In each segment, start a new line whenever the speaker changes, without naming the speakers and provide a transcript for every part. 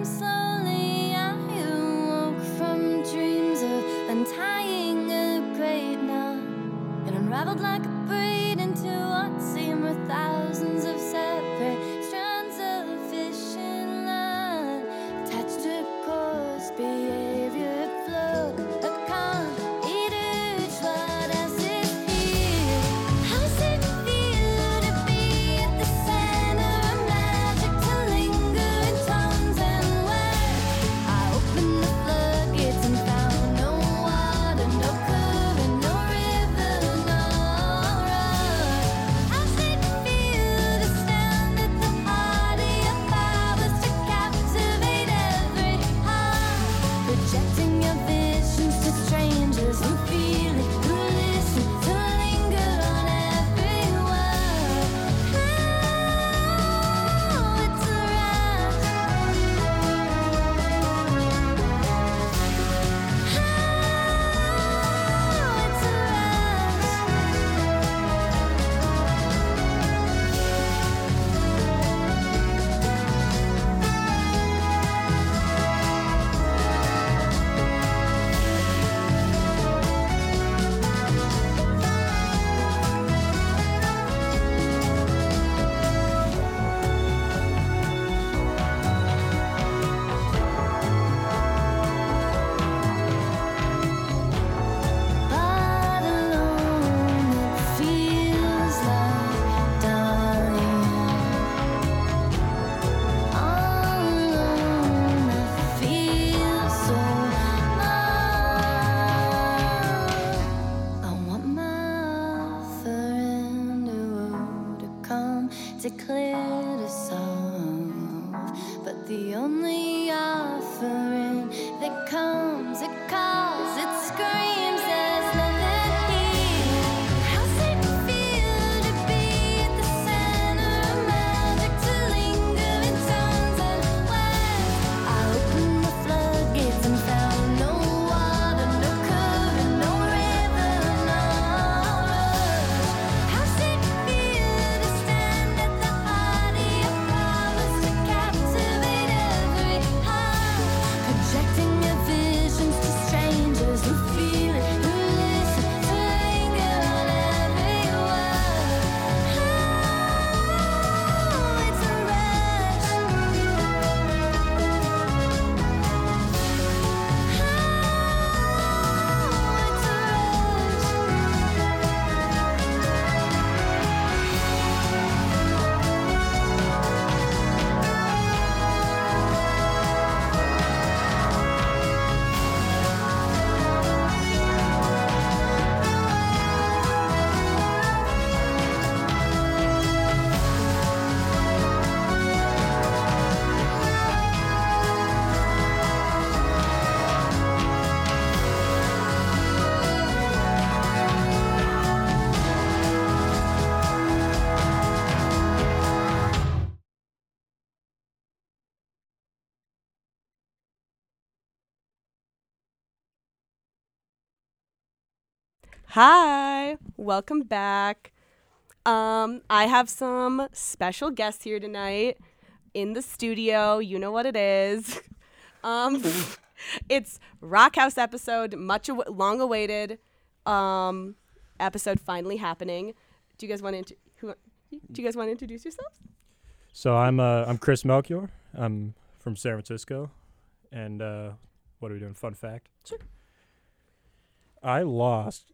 came slowly. Offering that comes,
Hi, welcome back. Um, I have some special guests here tonight in the studio. You know what it is. Um, it's Rockhouse episode, much aw- long awaited. Um, episode finally happening. Do you guys want to? Who? Do you guys want to introduce yourselves?
So I'm uh, I'm Chris Melchior. I'm from San Francisco, and uh, what are we doing? Fun fact.
Sure.
I lost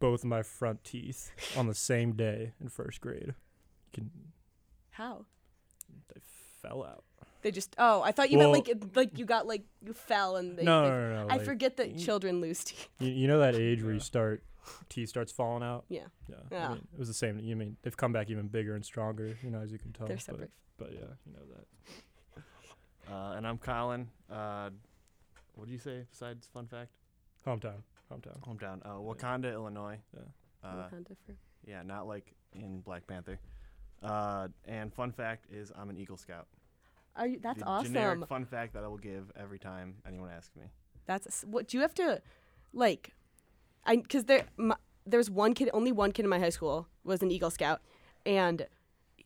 both of my front teeth on the same day in first grade. Can
How?
they fell out?
They just. Oh, I thought you meant like it, like you got like you fell and they.
no,
they-
no, no, no.
I
like,
forget that
y-
children lose teeth.
You, you know that age where you start teeth starts falling out.
Yeah,
Yeah.
Yeah.
I mean, it was the same. You mean they've come back even bigger and stronger. You know, as you can tell.
they're
but-
separate.
But, yeah, you know that.
Uh, and I'm Collin. Uh, what do you say besides fun fact?
Hometown. Hometown.
Hometown. Uh, Wauconda, Illinois.
Yeah.
Uh,
Wakanda for-
yeah, not like in Black Panther. Uh, and fun fact is I'm an Eagle Scout.
Are you, that's
The
awesome.
Generic fun fact that I will give every time anyone asks me.
That's what do you have to like? I because there my, there's one kid, only one kid in my high school was an Eagle Scout, and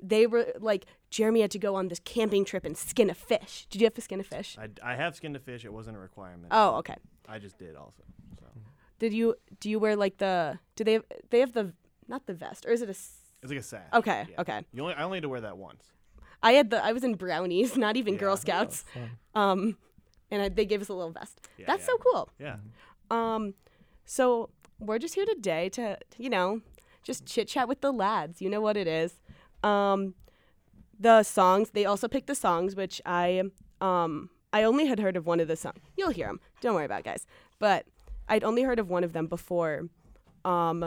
they were like Jeremy had to go on this camping trip and skin a fish. Did you have to skin a fish?
I, I have skinned a fish. It wasn't a requirement.
Oh, okay.
I just did also. So
Did you do you wear like the do they have, they have the not the vest or is it a s-
it's like a sash.
okay
Yeah.
okay.
You only I only had to wear that once.
I had the I was in brownies not even Girl Scouts. Um and I, they gave us a little vest.
Yeah,
that's
yeah.
so cool.
Yeah.
um so we're just here today to you know just chit chat with the lads. You know what it is. Um the songs they also picked the songs which I um I only had heard of one of the songs you'll hear them don't worry about it, guys. But I'd only heard of one of them before um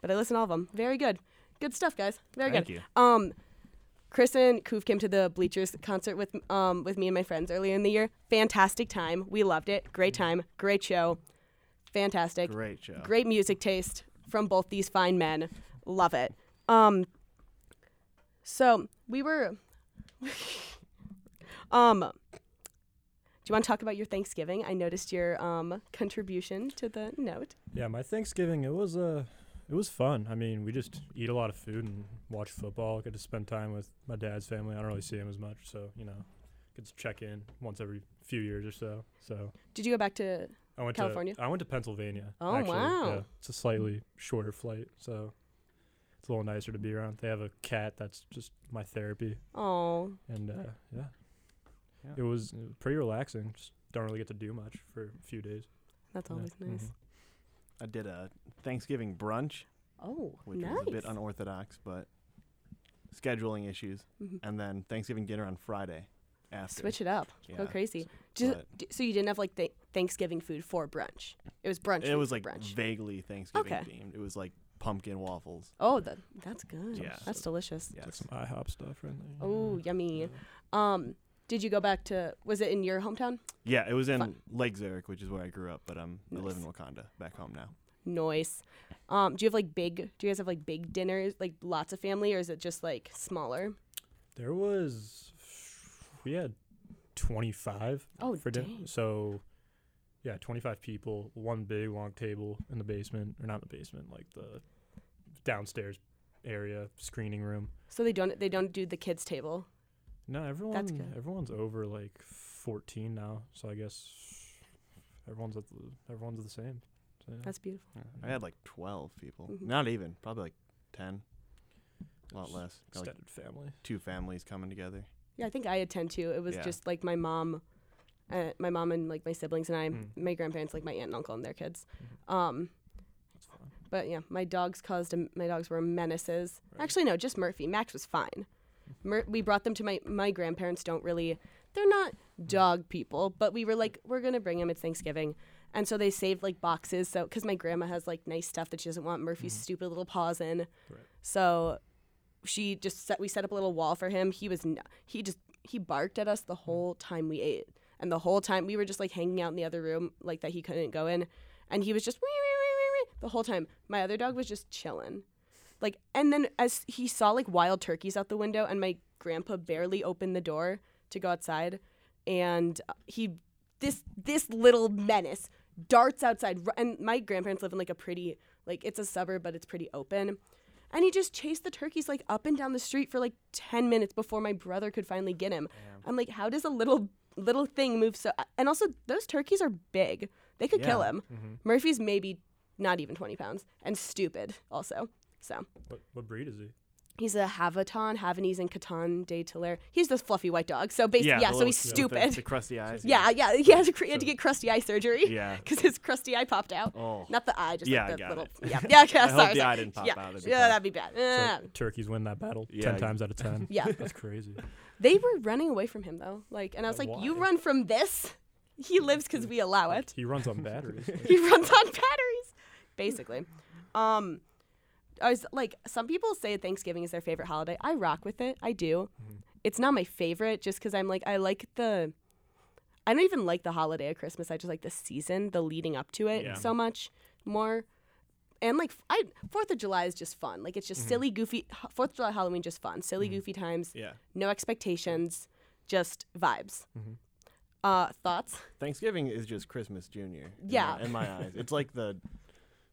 but I listened to all of them very good good stuff guys very
Thank
good
you.
um Chris and Coov came to the Bleachers concert with um with me and my friends earlier in the year. Fantastic time. We loved it. Great time. Great show. Fantastic.
Great show.
Great music taste from both these fine men. Love it. Um so we were um you want to talk about your Thanksgiving? I noticed your um contribution to the note.
Yeah, my Thanksgiving it was uh it was fun. I mean, we just eat a lot of food and watch football. Get to spend time with my dad's family. I don't really see him as much, so you know, get to check in once every few years or so. So
Did you go back to
I went
California?
to I went to Pennsylvania.
Oh,
actually.
wow.
Yeah, it's a slightly shorter flight, so it's a little nicer to be around. They have a cat that's just my therapy,
Oh,
and uh, yeah,
Yeah.
it was pretty relaxing. Just don't really get to do much for a few days.
that's
Yeah,
always nice.
mhm.
I did a Thanksgiving brunch,
Oh,
which
nice.
was a bit unorthodox, but scheduling issues.
Mhm.
And then Thanksgiving dinner on Friday after.
Switch it up. Go
Yeah,
crazy. Just, so you didn't have like th- Thanksgiving food for brunch. It was brunch.
It was like
brunch.
vaguely Thanksgiving
Okay.
themed. It was like pumpkin waffles.
oh, that that's good.
Yeah.
that's delicious.
Yeah, like
Yes.
some IHOP stuff right there.
Oh, yummy.
Yeah.
Um, did you go back to? Was it in your hometown?
Yeah, it was in
Fun.
Lake Zurich, which is where I grew up, but um, I live in Wauconda, back home now.
Noise. Um, do you have like big? Do you guys have like big dinners, like lots of family, or is it just like smaller?
There was we had 25
Oh,
for dinner. So yeah, 25 people, one big long table in the basement or not the basement, like the downstairs area, screening room.
So they don't they don't do the kids table.
No, everyone
good.
everyone's over like 14 now, so I guess everyone's at the everyone's the same. So, yeah.
That's beautiful.
I had like 12 people.
Mhm.
Not even, probably like 10. A lot less. Got, like
extended family.
two families coming together.
Yeah, I think I had ten too. It was
Yeah.
just like my mom, uh, my mom and like my siblings and I,
Mm.
my grandparents, like my aunt and uncle and their kids.
Mhm.
Um,
That's fun.
but yeah, my dogs caused a, my dogs were menaces.
Right.
Actually, no, just Murphy. Max was fine. Mur- we brought them to my my grandparents. Don't really, they're not dog people, but we were like, we're gonna bring him. It's Thanksgiving. And so they saved like boxes. So, because my grandma has like nice stuff that she doesn't want Murphy's
Mhm.
stupid little paws in.
Right.
So she just set, we set up a little wall for him. He was, n- he just, he barked at us the whole time we ate. And the whole time we were just like hanging out in the other room, like that he couldn't go in. And he was just "Wee, wee, wee, wee, wee," the whole time. My other dog was just chilling. Like, and then as he saw like wild turkeys out the window, and my grandpa barely opened the door to go outside, and uh, he, this this little menace darts outside. And my grandparents live in like a pretty, like it's a suburb, but it's pretty open. And he just chased the turkeys like up and down the street for like ten minutes before my brother could finally get him. I'm like, how does a little little thing move so? And also, those turkeys are big. They could kill
Yeah.
him.
Mhm.
Murphy's maybe not even 20 pounds and stupid also. So
What what breed is he?
he's a Havaton, Havanese and Coton de Tulear. He's this fluffy white dog. So basically, yeah,
the
so he's
little- the-
stupid.
The, crusty eyes.
yeah, yeah, he had to, cre- he had to get crusty eye surgery
Yeah.
because his crusty eye popped out.
Oh.
Not the eye, just
Yeah,
like the little.
it.
Yeah, yeah, okay,
I
sorry.
hope the
sorry.
eye didn't pop
yeah.
out. It'd
Yeah,
tough.
that'd be bad.
So turkeys win that battle
Yeah,
10
ex-
times out of 10.
Yeah.
That's crazy.
They were running away from him though. Like, and I was like, "You run from this." He lives because we allow it.
He runs on batteries.
he runs on batteries, basically. Um, I was like, some people say Thanksgiving is their favorite holiday. I rock with it. I do.
Mhm.
It's not my favorite, just because I'm like, I like the. I don't even like the holiday of Christmas. I just like the season, the leading up to it
Yeah.
so much more. And like, I Fourth of July is just fun. Like, it's just
Mhm.
silly, goofy. Fourth of July, Halloween, just fun. Silly,
Mhm.
goofy times.
Yeah.
No expectations, just vibes.
Mhm.
Uh, thoughts?
Thanksgiving is just Christmas Junior. in
Yeah.
my- In my eyes, it's like the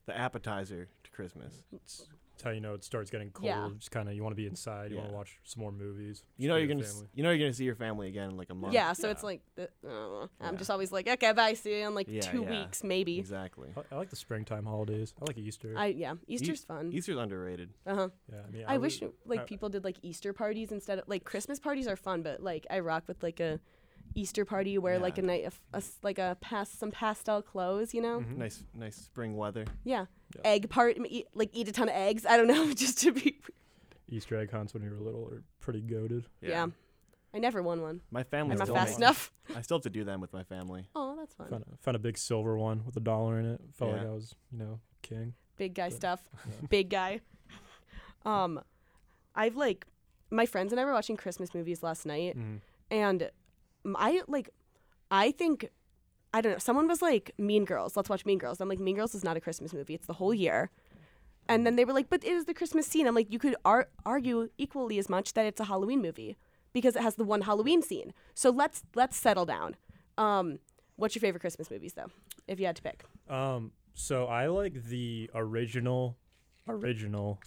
the appetizer to Christmas.
It's, It's how you know it starts getting cold.
Yeah.
Just kind of you want to be inside. You want to watch some more movies.
You know you're gonna s- you know you're gonna see your family again in like a month.
Yeah, so it's like the, uh, I'm
Yeah.
just always like, okay, bye, see you in like
Yeah,
two
yeah.
weeks maybe.
exactly.
I, I like the springtime holidays. I like Easter.
I yeah, Easter's fun.
Easter's underrated.
Uh huh.
yeah, I mean,
I,
was-
wish like
I-
people did like Easter parties instead of like Christmas parties are fun, but like I rock with like a Easter party where like a
Yeah.
night of a s- like a past some pastel clothes, you know?
Mhm.
Nice nice spring weather.
Yeah.
Yeah.
Egg part eat, like eat a ton of eggs. I don't know, just to be
Easter egg hunts when you were little are pretty goaded.
yeah. I never won one.
My family
I'm not
still
fast
makes-
enough.
I still have to do them with my family.
Oh, that's fun.
Found a, found a big silver one with a dollar in it. Felt like I was, you know, king.
Big guy
Yeah.
stuff.
Yeah.
Big guy. Um, I've like my friends and I were watching Christmas movies last night,
Mhm.
and m- I like, I think, I don't know. Someone was like, "Mean Girls, let's watch Mean Girls." I'm like, "Mean Girls is not a Christmas movie; it's the whole year." And then they were like, "But it is the Christmas scene." I'm like, "You could ar- argue equally as much that it's a Halloween movie because it has the one Halloween scene." So let's let's settle down. Um, what's your favorite Christmas movies though, if you had to pick?
Um, so I like the original, original,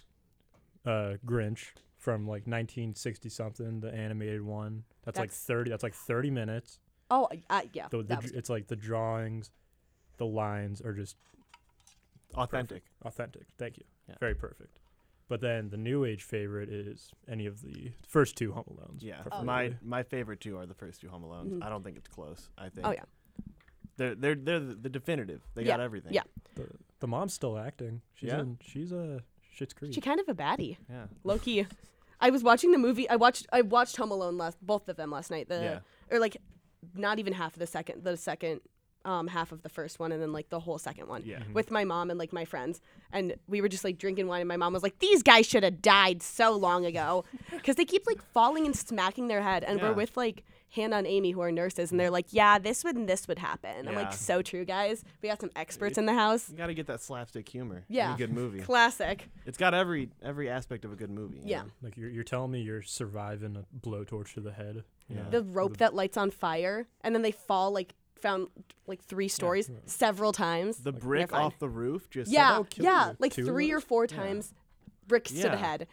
uh, Grinch from like 1960 something, the animated one. That's, like 30. That's like 30 minutes.
Oh, I, yeah,
The, the,
that was
dr- it's like the drawings, the lines are just
Authentic.
authentic. Thank you.
Yeah.
Very perfect. But then the new age favorite is any of the first two Home Alones.
Yeah.
Oh.
My my favorite two are the first two Home Alones.
Mhm.
I don't think it's close. I think.
Oh yeah.
They're they're they're the, the definitive. They
Yeah,
got everything.
yeah.
the, the mom's still acting. She's
Yeah?
in, she's a Schitt's Creek.
She kind of a baddie.
Yeah.
Low key. I was watching the movie. I watched. I watched Home Alone last. Both of them last night. The
Yeah.
or like, not even half of the second. The second um, half of the first one, and then like the whole second one.
Yeah.
With my mom and like my friends, and we were just like drinking wine, and my mom was like, "These guys should have died so long ago," because they keep like falling and smacking their head, and
Yeah.
we're with like Hannah and Amy who are nurses, and mm. they're like, "Yeah, this would and this would happen." I'm like, "So true, guys. We got some experts in the house."
You got to get that slapstick humor. in
Yeah.
a good movie.
Classic.
It's got every every aspect of a good movie. you
Yeah.
know?
Like you're, you're telling me you're surviving a blowtorch to the head.
Yeah.
the rope
a-
that lights on fire and then they fall like found like three stories
Yeah.
several times
The
Like,
brick off the roof just
yeah
kill
yeah
you.
like
Two
three or
those?
four
Yeah.
times bricks to the head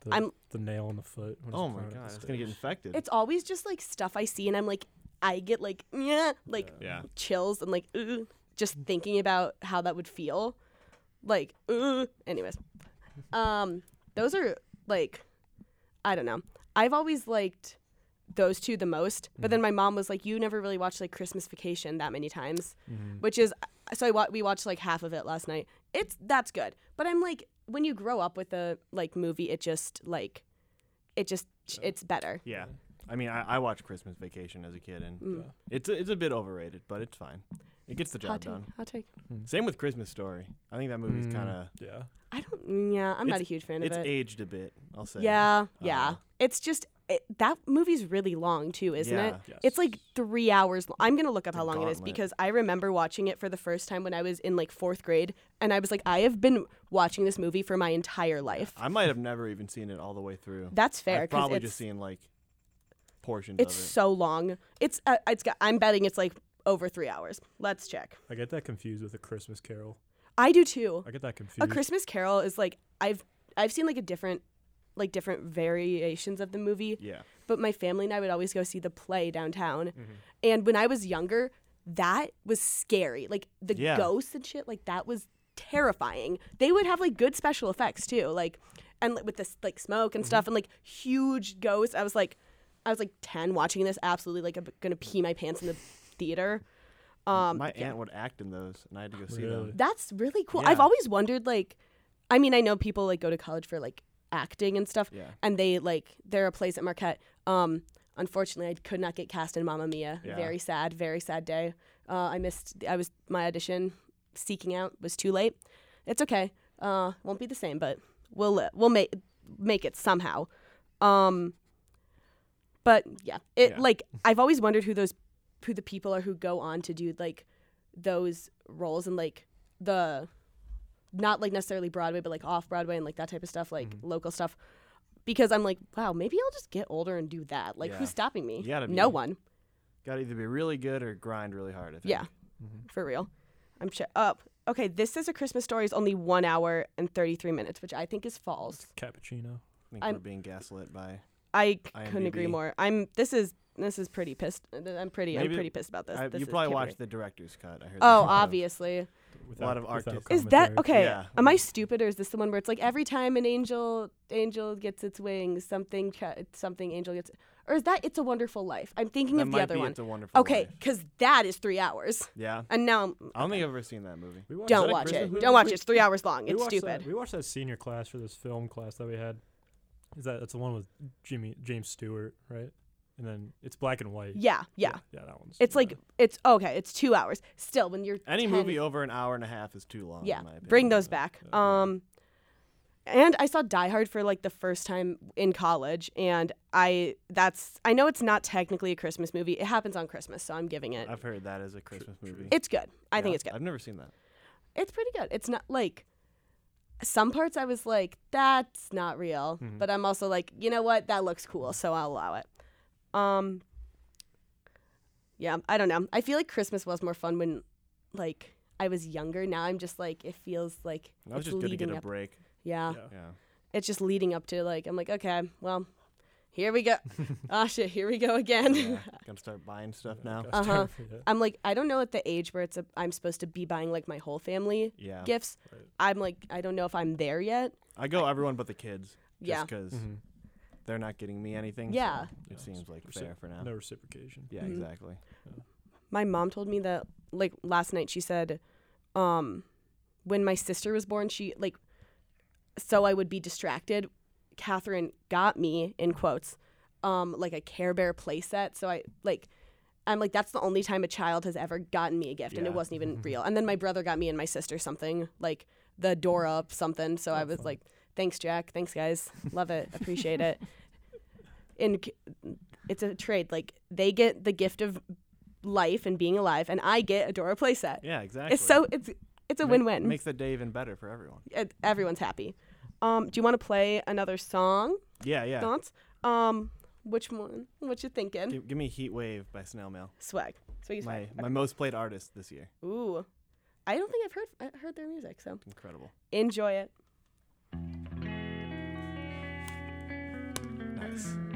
the,
I'm-
the nail in the foot. when
Oh my
thrown
god, it's gonna get infected.
it's always just like stuff i see and i'm like i get like yeah like
yeah.
chills and like ooh, just thinking about how that would feel like ooh. anyways um those are like i don't know i've always liked those two the most but then my mom was like you never really watched like christmas vacation that many times
Mhm.
which is so I wa- we watched like half of it last night. It's that's good, but I'm like when you grow up with a like movie, it just like it just it's better.
Yeah. I mean, I, I watched Christmas Vacation as a kid, and
Mm.
Yeah.
it's a, it's a bit overrated, but it's fine. It gets the
Hot
job
take.
done.
Hot take.
Same with Christmas Story. I think that movie's
Mm,
kind of
Yeah.
I don't. Yeah, I'm not a
It's-
huge fan of it.
it's
it.
aged a bit. I'll say.
yeah, yeah.
Uh,
it's just it, that movie's really long too, isn't it?
Yes.
It's like three hours. Long. I'm gonna look up
It's
how long it is because I remember watching it for the first time when I was in like fourth grade, and I was like, I have been watching this movie for my entire life.
I might have never even seen it all the way through.
That's fair
I've probably just seen like portions
it's
of it.
so long. It's uh, it's got, I'm betting it's like over three hours. Let's check.
I get that confused with a Christmas Carol.
I do too.
I get that confused.
A Christmas Carol is like I've I've seen like a different like different variations of the movie,
yeah.
but my family and I would always go see the play downtown.
Mhm.
And when I was younger, that was scary. Like the
Yeah.
ghosts and shit, like that was terrifying. They would have like good special effects too, like and like, with this like smoke and stuff and like huge ghosts. I was like, I was like ten watching this, absolutely like I'm gonna pee my pants in the theater. Um,
My
yeah.
aunt would act in those, and I had to go see
Really?
them.
That's really cool.
Yeah.
I've always wondered, like, I mean, I know people like go to college for like acting and stuff,
Yeah.
and they like there are plays at Marquette. Um, unfortunately, I could not get cast in Mamma Mia.
Yeah.
Very sad, very sad day. Uh, I missed. I was my audition seeking out was too late. It's okay. Uh, won't be the same, but we'll we'll make make it somehow. Um, but yeah, it
Yeah.
like I've always wondered who those who the people are who go on to do like those roles and like the not like necessarily Broadway, but like off Broadway and like that type of stuff, like
Mm-hmm.
local stuff. Because I'm like, wow, maybe I'll just get older and do that. Like,
Yeah.
who's stopping me?
You gotta
no one.
Got to either be really good or grind really hard. I think.
Yeah,
Mhm.
for real. I'm sure. Oh, okay. This is a Christmas story is only one hour and 33 minutes, which I think is false.
Cappuccino.
I think
I'm-
we're being gaslit by.
I c- couldn't agree more. I'm. This is. This is pretty pissed. I'm pretty. I'm pretty pissed about this.
I,
This
you
is-
probably watched the director's cut. I heard.
Oh,
there's a lot of-
obviously.
Without,
of
without
Arctic-
Is that okay?
Yeah.
Am I stupid or is this the one where it's like every time an angel angel gets its wings, something something angel gets, or is that It's a Wonderful Life? I'm thinking
That
of the other
be
one.
It's a wonderful.
Okay, because that is three hours,
Yeah.
and now I'm,
I don't think I've ever seen that movie.
We watched-
don't
that
watch it.
movie?
Don't watch
We-
it. It's three hours long. It's
watched
stupid.
That, we watched that senior class for this film class that we had. Is that that's the one with Jimmy James Stewart, right? And then it's black and white.
Yeah, yeah.
Yeah, that one's.
It's
yeah.
like it's okay. It's two hours. Still, when you're
Any
10
movie over an hour and a half is too long.
yeah,
in my opinion.
bring those back.
Yeah.
Um, and I saw Die Hard for like the first time in college, and I that's I know it's not technically a Christmas movie. It happens on Christmas, so I'm giving it.
I've heard that is a Christmas
true.
movie.
It's good. I think
Yeah?
it's good.
I've never seen that.
It's pretty good. It's not like some parts I was like, that's not real.
Mhm.
But I'm also like, you know what? That looks cool, so I'll allow it. Um Yeah, I don't know. I feel like Christmas was more fun when like I was younger. Now I'm just like it feels like
I was
it's
just good to get a
up.
break.
Yeah.
Yeah.
Yeah.
It's just leading up to like I'm like, okay, well, here we go. oh shit, here we go again.
yeah. Gonna start buying stuff now.
Uh-huh. I'm like, I don't know at the age where it's a, I'm supposed to be buying like my whole family
Yeah.
gifts.
Right.
I'm like, I don't know if I'm there yet.
I go everyone but the kids.
Yeah.
Because
Mhm.
They're not getting me anything.
Yeah.
So it seems like
recip-
fair for now.
No reciprocation.
Yeah.
Mhm.
Exactly.
My mom told me that like last night she said, um, when my sister was born, she like, so I would be distracted. Catherine got me in quotes, um, like a Care Bear playset. So I like. I'm like, that's the only time a child has ever gotten me a gift, and it wasn't even real. And then my brother got me and my sister something, like the Dora something. So I was
fun.
like, thanks, Jack. Thanks, guys. Love it. Appreciate it. And it's a trade. Like, they get the gift of life and being alive, and I get a Dora playset.
Yeah. Exactly.
It's so, it's it's a
Ma-
win win.
Makes the day even better for everyone.
Everyone's happy. Um, do you want to play another song,
Yeah. Yeah.
Thoughts? Um, which one? What you thinking?
Give, give me Heat Wave by Snail Mail.
Swag. Swaggy
My
swag.
my most played artist this year.
Ooh. I don't think I've heard I heard their music, so
Incredible.
enjoy it.
Nice.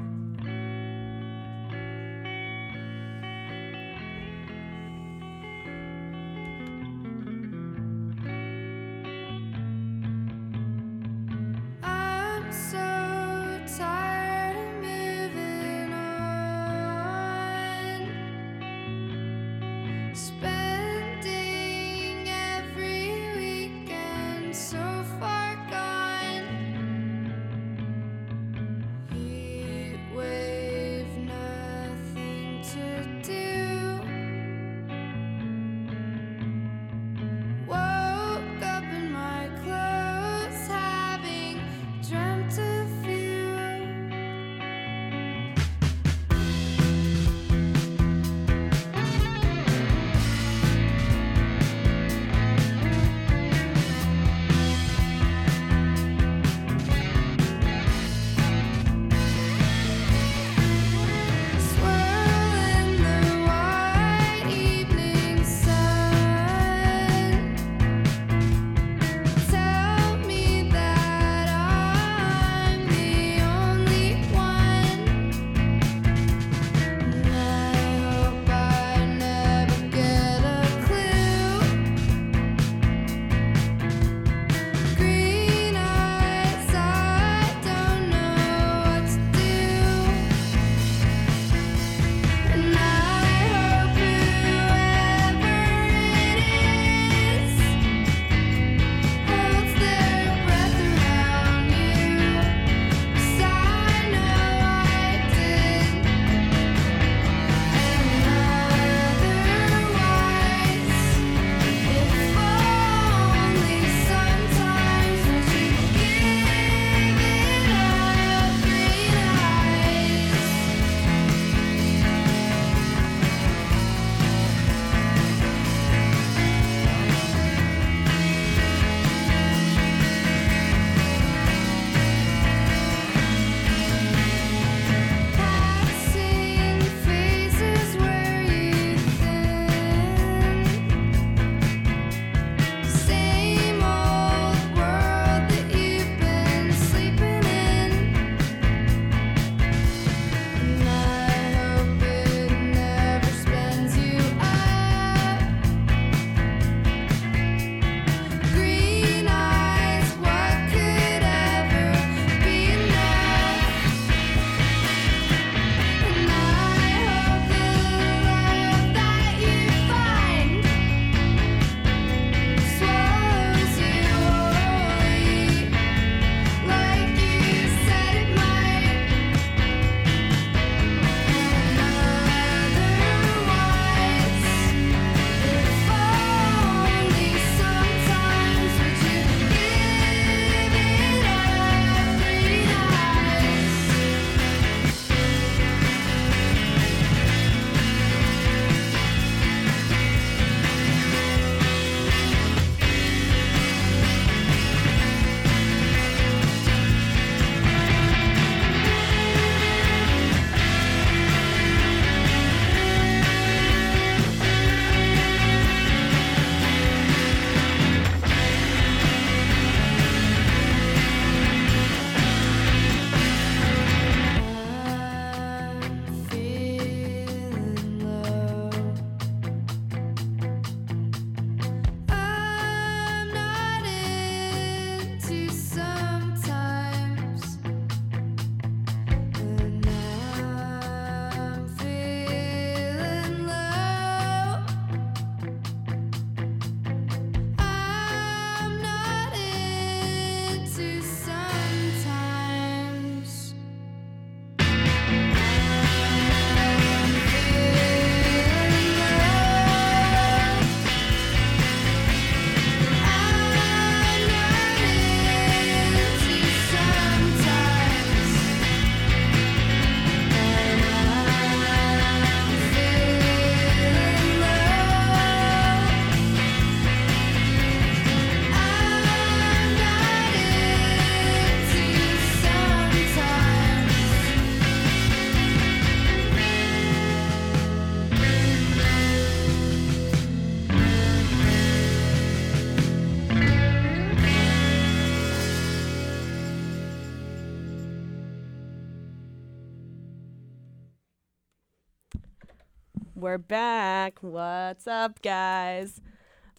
We're back. What's up, guys?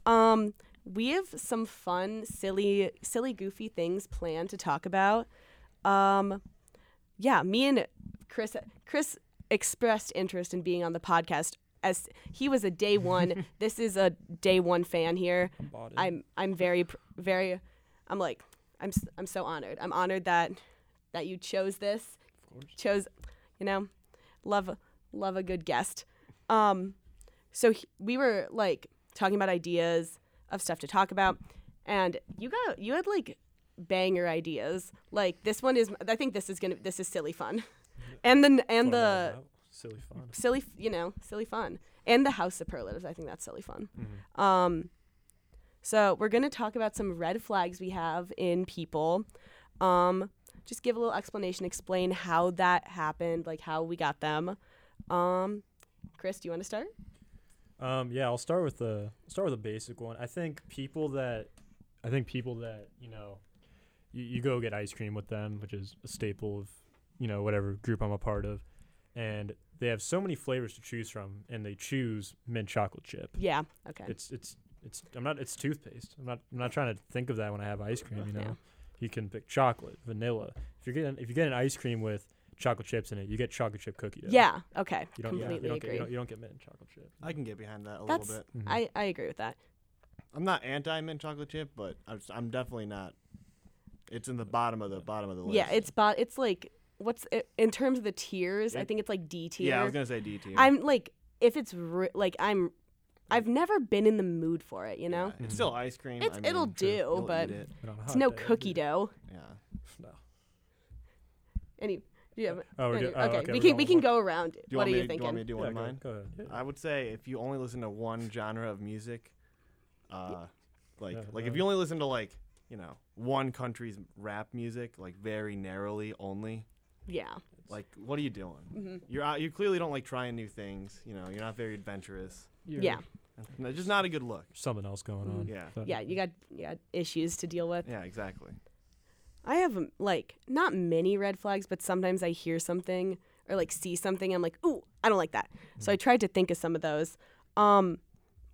Um, we have some fun, silly, silly, goofy things planned to talk about. Um, yeah, me and Chris. Chris expressed interest in being on the podcast as he was a day one. this is a day one fan here.
I'm.
I'm I'm very very I'm like I'm I'm so honored. I'm honored that that you chose this.
of course.
Chose, you know, love love a good guest. Um so he, we were like talking about ideas of stuff to talk about and you got you had like banger ideas. Like this one is I think this is to this is silly fun. And the and the
silly fun.
silly, you know, silly fun. And the house superlatives, I think that's silly fun.
Mhm.
Um, so we're gonna talk about some red flags we have in people. Um, just give a little explanation, explain how that happened, like how we got them. Um, Chris, do you want to start?
Um, yeah, I'll start with the start with a basic one. I think people that I think people that you know, you, you go get ice cream with them, which is a staple of you know whatever group I'm a part of, and they have so many flavors to choose from, and they choose mint chocolate chip.
Yeah. Okay.
It's it's it's I'm not it's toothpaste. I'm not I'm not trying to think of that when I have ice cream. You know,
Yeah.
you can pick chocolate, vanilla. If you're getting if you get an ice cream with chocolate chips in it, you get chocolate chip cookie dough.
yeah. Okay.
You don't, yeah,
Completely
you don't get
agree.
you don't, you don't get mint chocolate chip.
I can get behind that a
That's
little bit.
Mhm.
I I agree with that.
I'm not anti mint chocolate chip, but I'm, s- I'm definitely not. It's in the bottom of the bottom of the list.
Yeah. It's but it's like what's it, in terms of the tiers. I think it's like D tier.
yeah. I was gonna say D tier.
I'm like if it's re- like I'm. I've never been in the mood for it, you know.
Yeah, it's still ice cream.
It's-
I mean,
it'll do,
you'll
but-
it.
But on a
It's no
day,
cookie
be-
dough.
Yeah.
No.
Any? Do you have?
Oh, we're
any-
oh,
okay,
okay,
we
we're
can we can go around.
Do you
what
want
are
me
you
to, do you
thinking?
want me to do one
Yeah,
of mine?
go ahead. Yeah.
I would say if you only listen to one genre of music, uh, like
Yeah,
like
yeah.
if you only listen to like you know one country's rap music, like very narrowly only,
Yeah.
like what are you doing?
hmm
You're out, you clearly don't like trying new things. You know, you're not very adventurous.
You're-
Yeah.
No, just not a good look.
Something else going on.
Yeah.
But-
Yeah. You got you got issues to deal with.
Yeah, exactly.
I have um, like not many red flags, but sometimes I hear something or like see something. I'm like, ooh, I don't like that. So I tried to think of some of those. Um,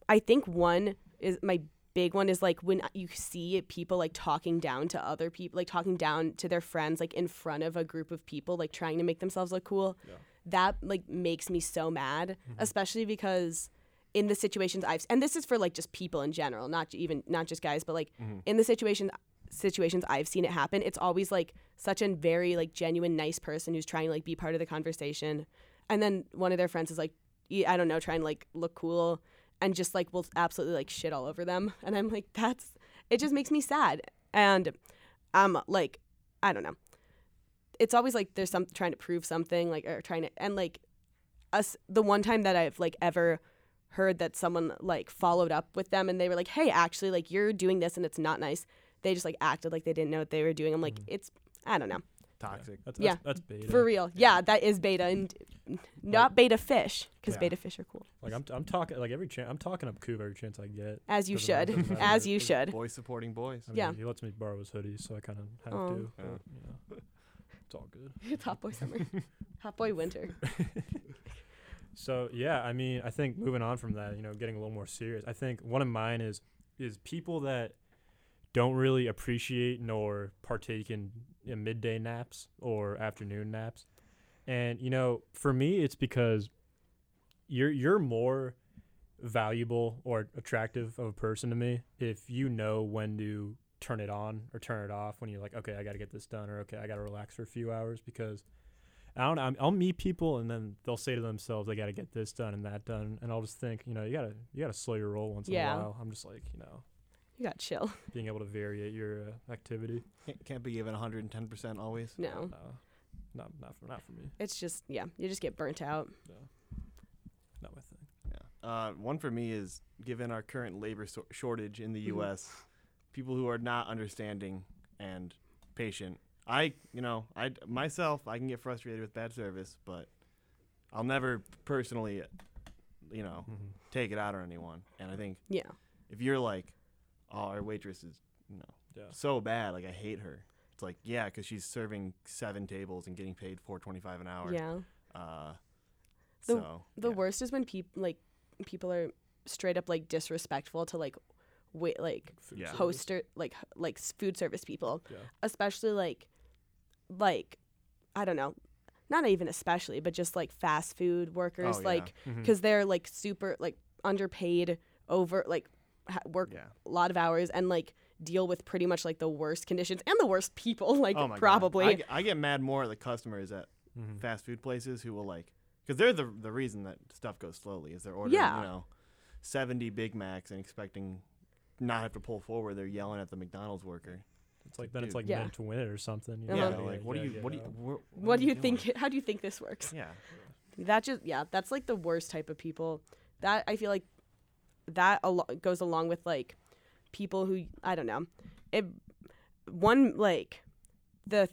I think one is my big one is like when you see people like talking down to other people, like talking down to their friends, like in front of a group of people, like trying to make themselves look cool.
Yeah.
That like makes me so mad, especially because in the situations I've and this is for like just people in general, not even not just guys, but like in the situations situations I've seen it happen, it's always like such a very like genuine nice person who's trying to like be part of the conversation. And then one of their friends is like I don't know, trying to like look cool and just like will absolutely like shit all over them. And I'm like that's it just makes me sad. And I'm like I don't know. It's always like there's some trying to prove something like or trying to and like us the one time that I've like ever heard that someone like followed up with them and they were like, "Hey, actually like you're doing this and it's not nice." They just like acted like they didn't know what they were doing. I'm like, mm. "It's I don't know.
Toxic.
That's,
Yeah.
that's, that's beta.
For real. Yeah, that is beta and not beta fish cuz
Yeah.
beta fish are cool.
Like I'm, t- I'm talking like every chance I'm talking up Coov every chance I get.
As you should.
the- the-
As you should.
Boys supporting boys.
I mean,
Yeah.
He lets me borrow his hoodies, so I kind of have
Oh.
to.
Yeah.
You know, it's all good.
It's hot boy summer. hot boy winter.
So yeah, I mean, I think moving on from that, you know, getting a little more serious. I think one of mine is is people that don't really appreciate nor partake in, in midday naps or afternoon naps. And you know, for me, it's because you're you're more valuable or attractive of a person to me if you know when to turn it on or turn it off when you're like, okay, I got to get this done, or okay, I got to relax for a few hours because I don't know. I'm- I'll meet people and then they'll say to themselves, "I got to get this done and that done," and I'll just think, you know, you gotta you gotta slow your roll once
Yeah.
in a while. I'm just like, you know,
You got chill.
being able to variate your uh, activity.
Can't, can't be given 110% always.
No.
No, not not for not for me.
It's just yeah, you just get burnt out.
No, not my thing.
Yeah. Uh, one for me is given our current labor so- shortage in the
Mhm.
U.S., people who are not understanding and patient. I, you know, I myself, I can get frustrated with bad service, but I'll never personally, you know,
Mhm.
take it out on anyone. And I think
Yeah.
if you're like, oh, our waitress is, you know,
Yeah.
so bad, like I hate her. It's like, yeah, because she's serving seven tables and getting paid four twenty five an hour.
Yeah.
Uh,
The-
so
The
yeah.
worst is when people like people are straight up like disrespectful to like wait like
Food
Yeah.
service.
hoster like like food service people,
Yeah.
especially like like I don't know, not even especially, but just like fast food workers,
Oh, yeah.
like because they're like super like underpaid over like ha- work
Yeah.
a lot of hours and like deal with pretty much like the worst conditions and the worst people like
oh
probably
I, get- I get mad more at the customers at
Mhm.
fast food places who will like, because they're the the reason that stuff goes slowly is they're ordering
Yeah.
you know, seventy Big Macs and expecting not have to pull forward. They're yelling at the McDonald's worker.
It's like then it's like
Yeah.
meant to win it or something. you know?
Yeah,
Uh-huh.
like what do you what do you
out.
what do you
doing?
think how do you think this works
Yeah.
that just yeah that's like the worst type of people that i feel like that al- goes along with like people who i don't know. It one like the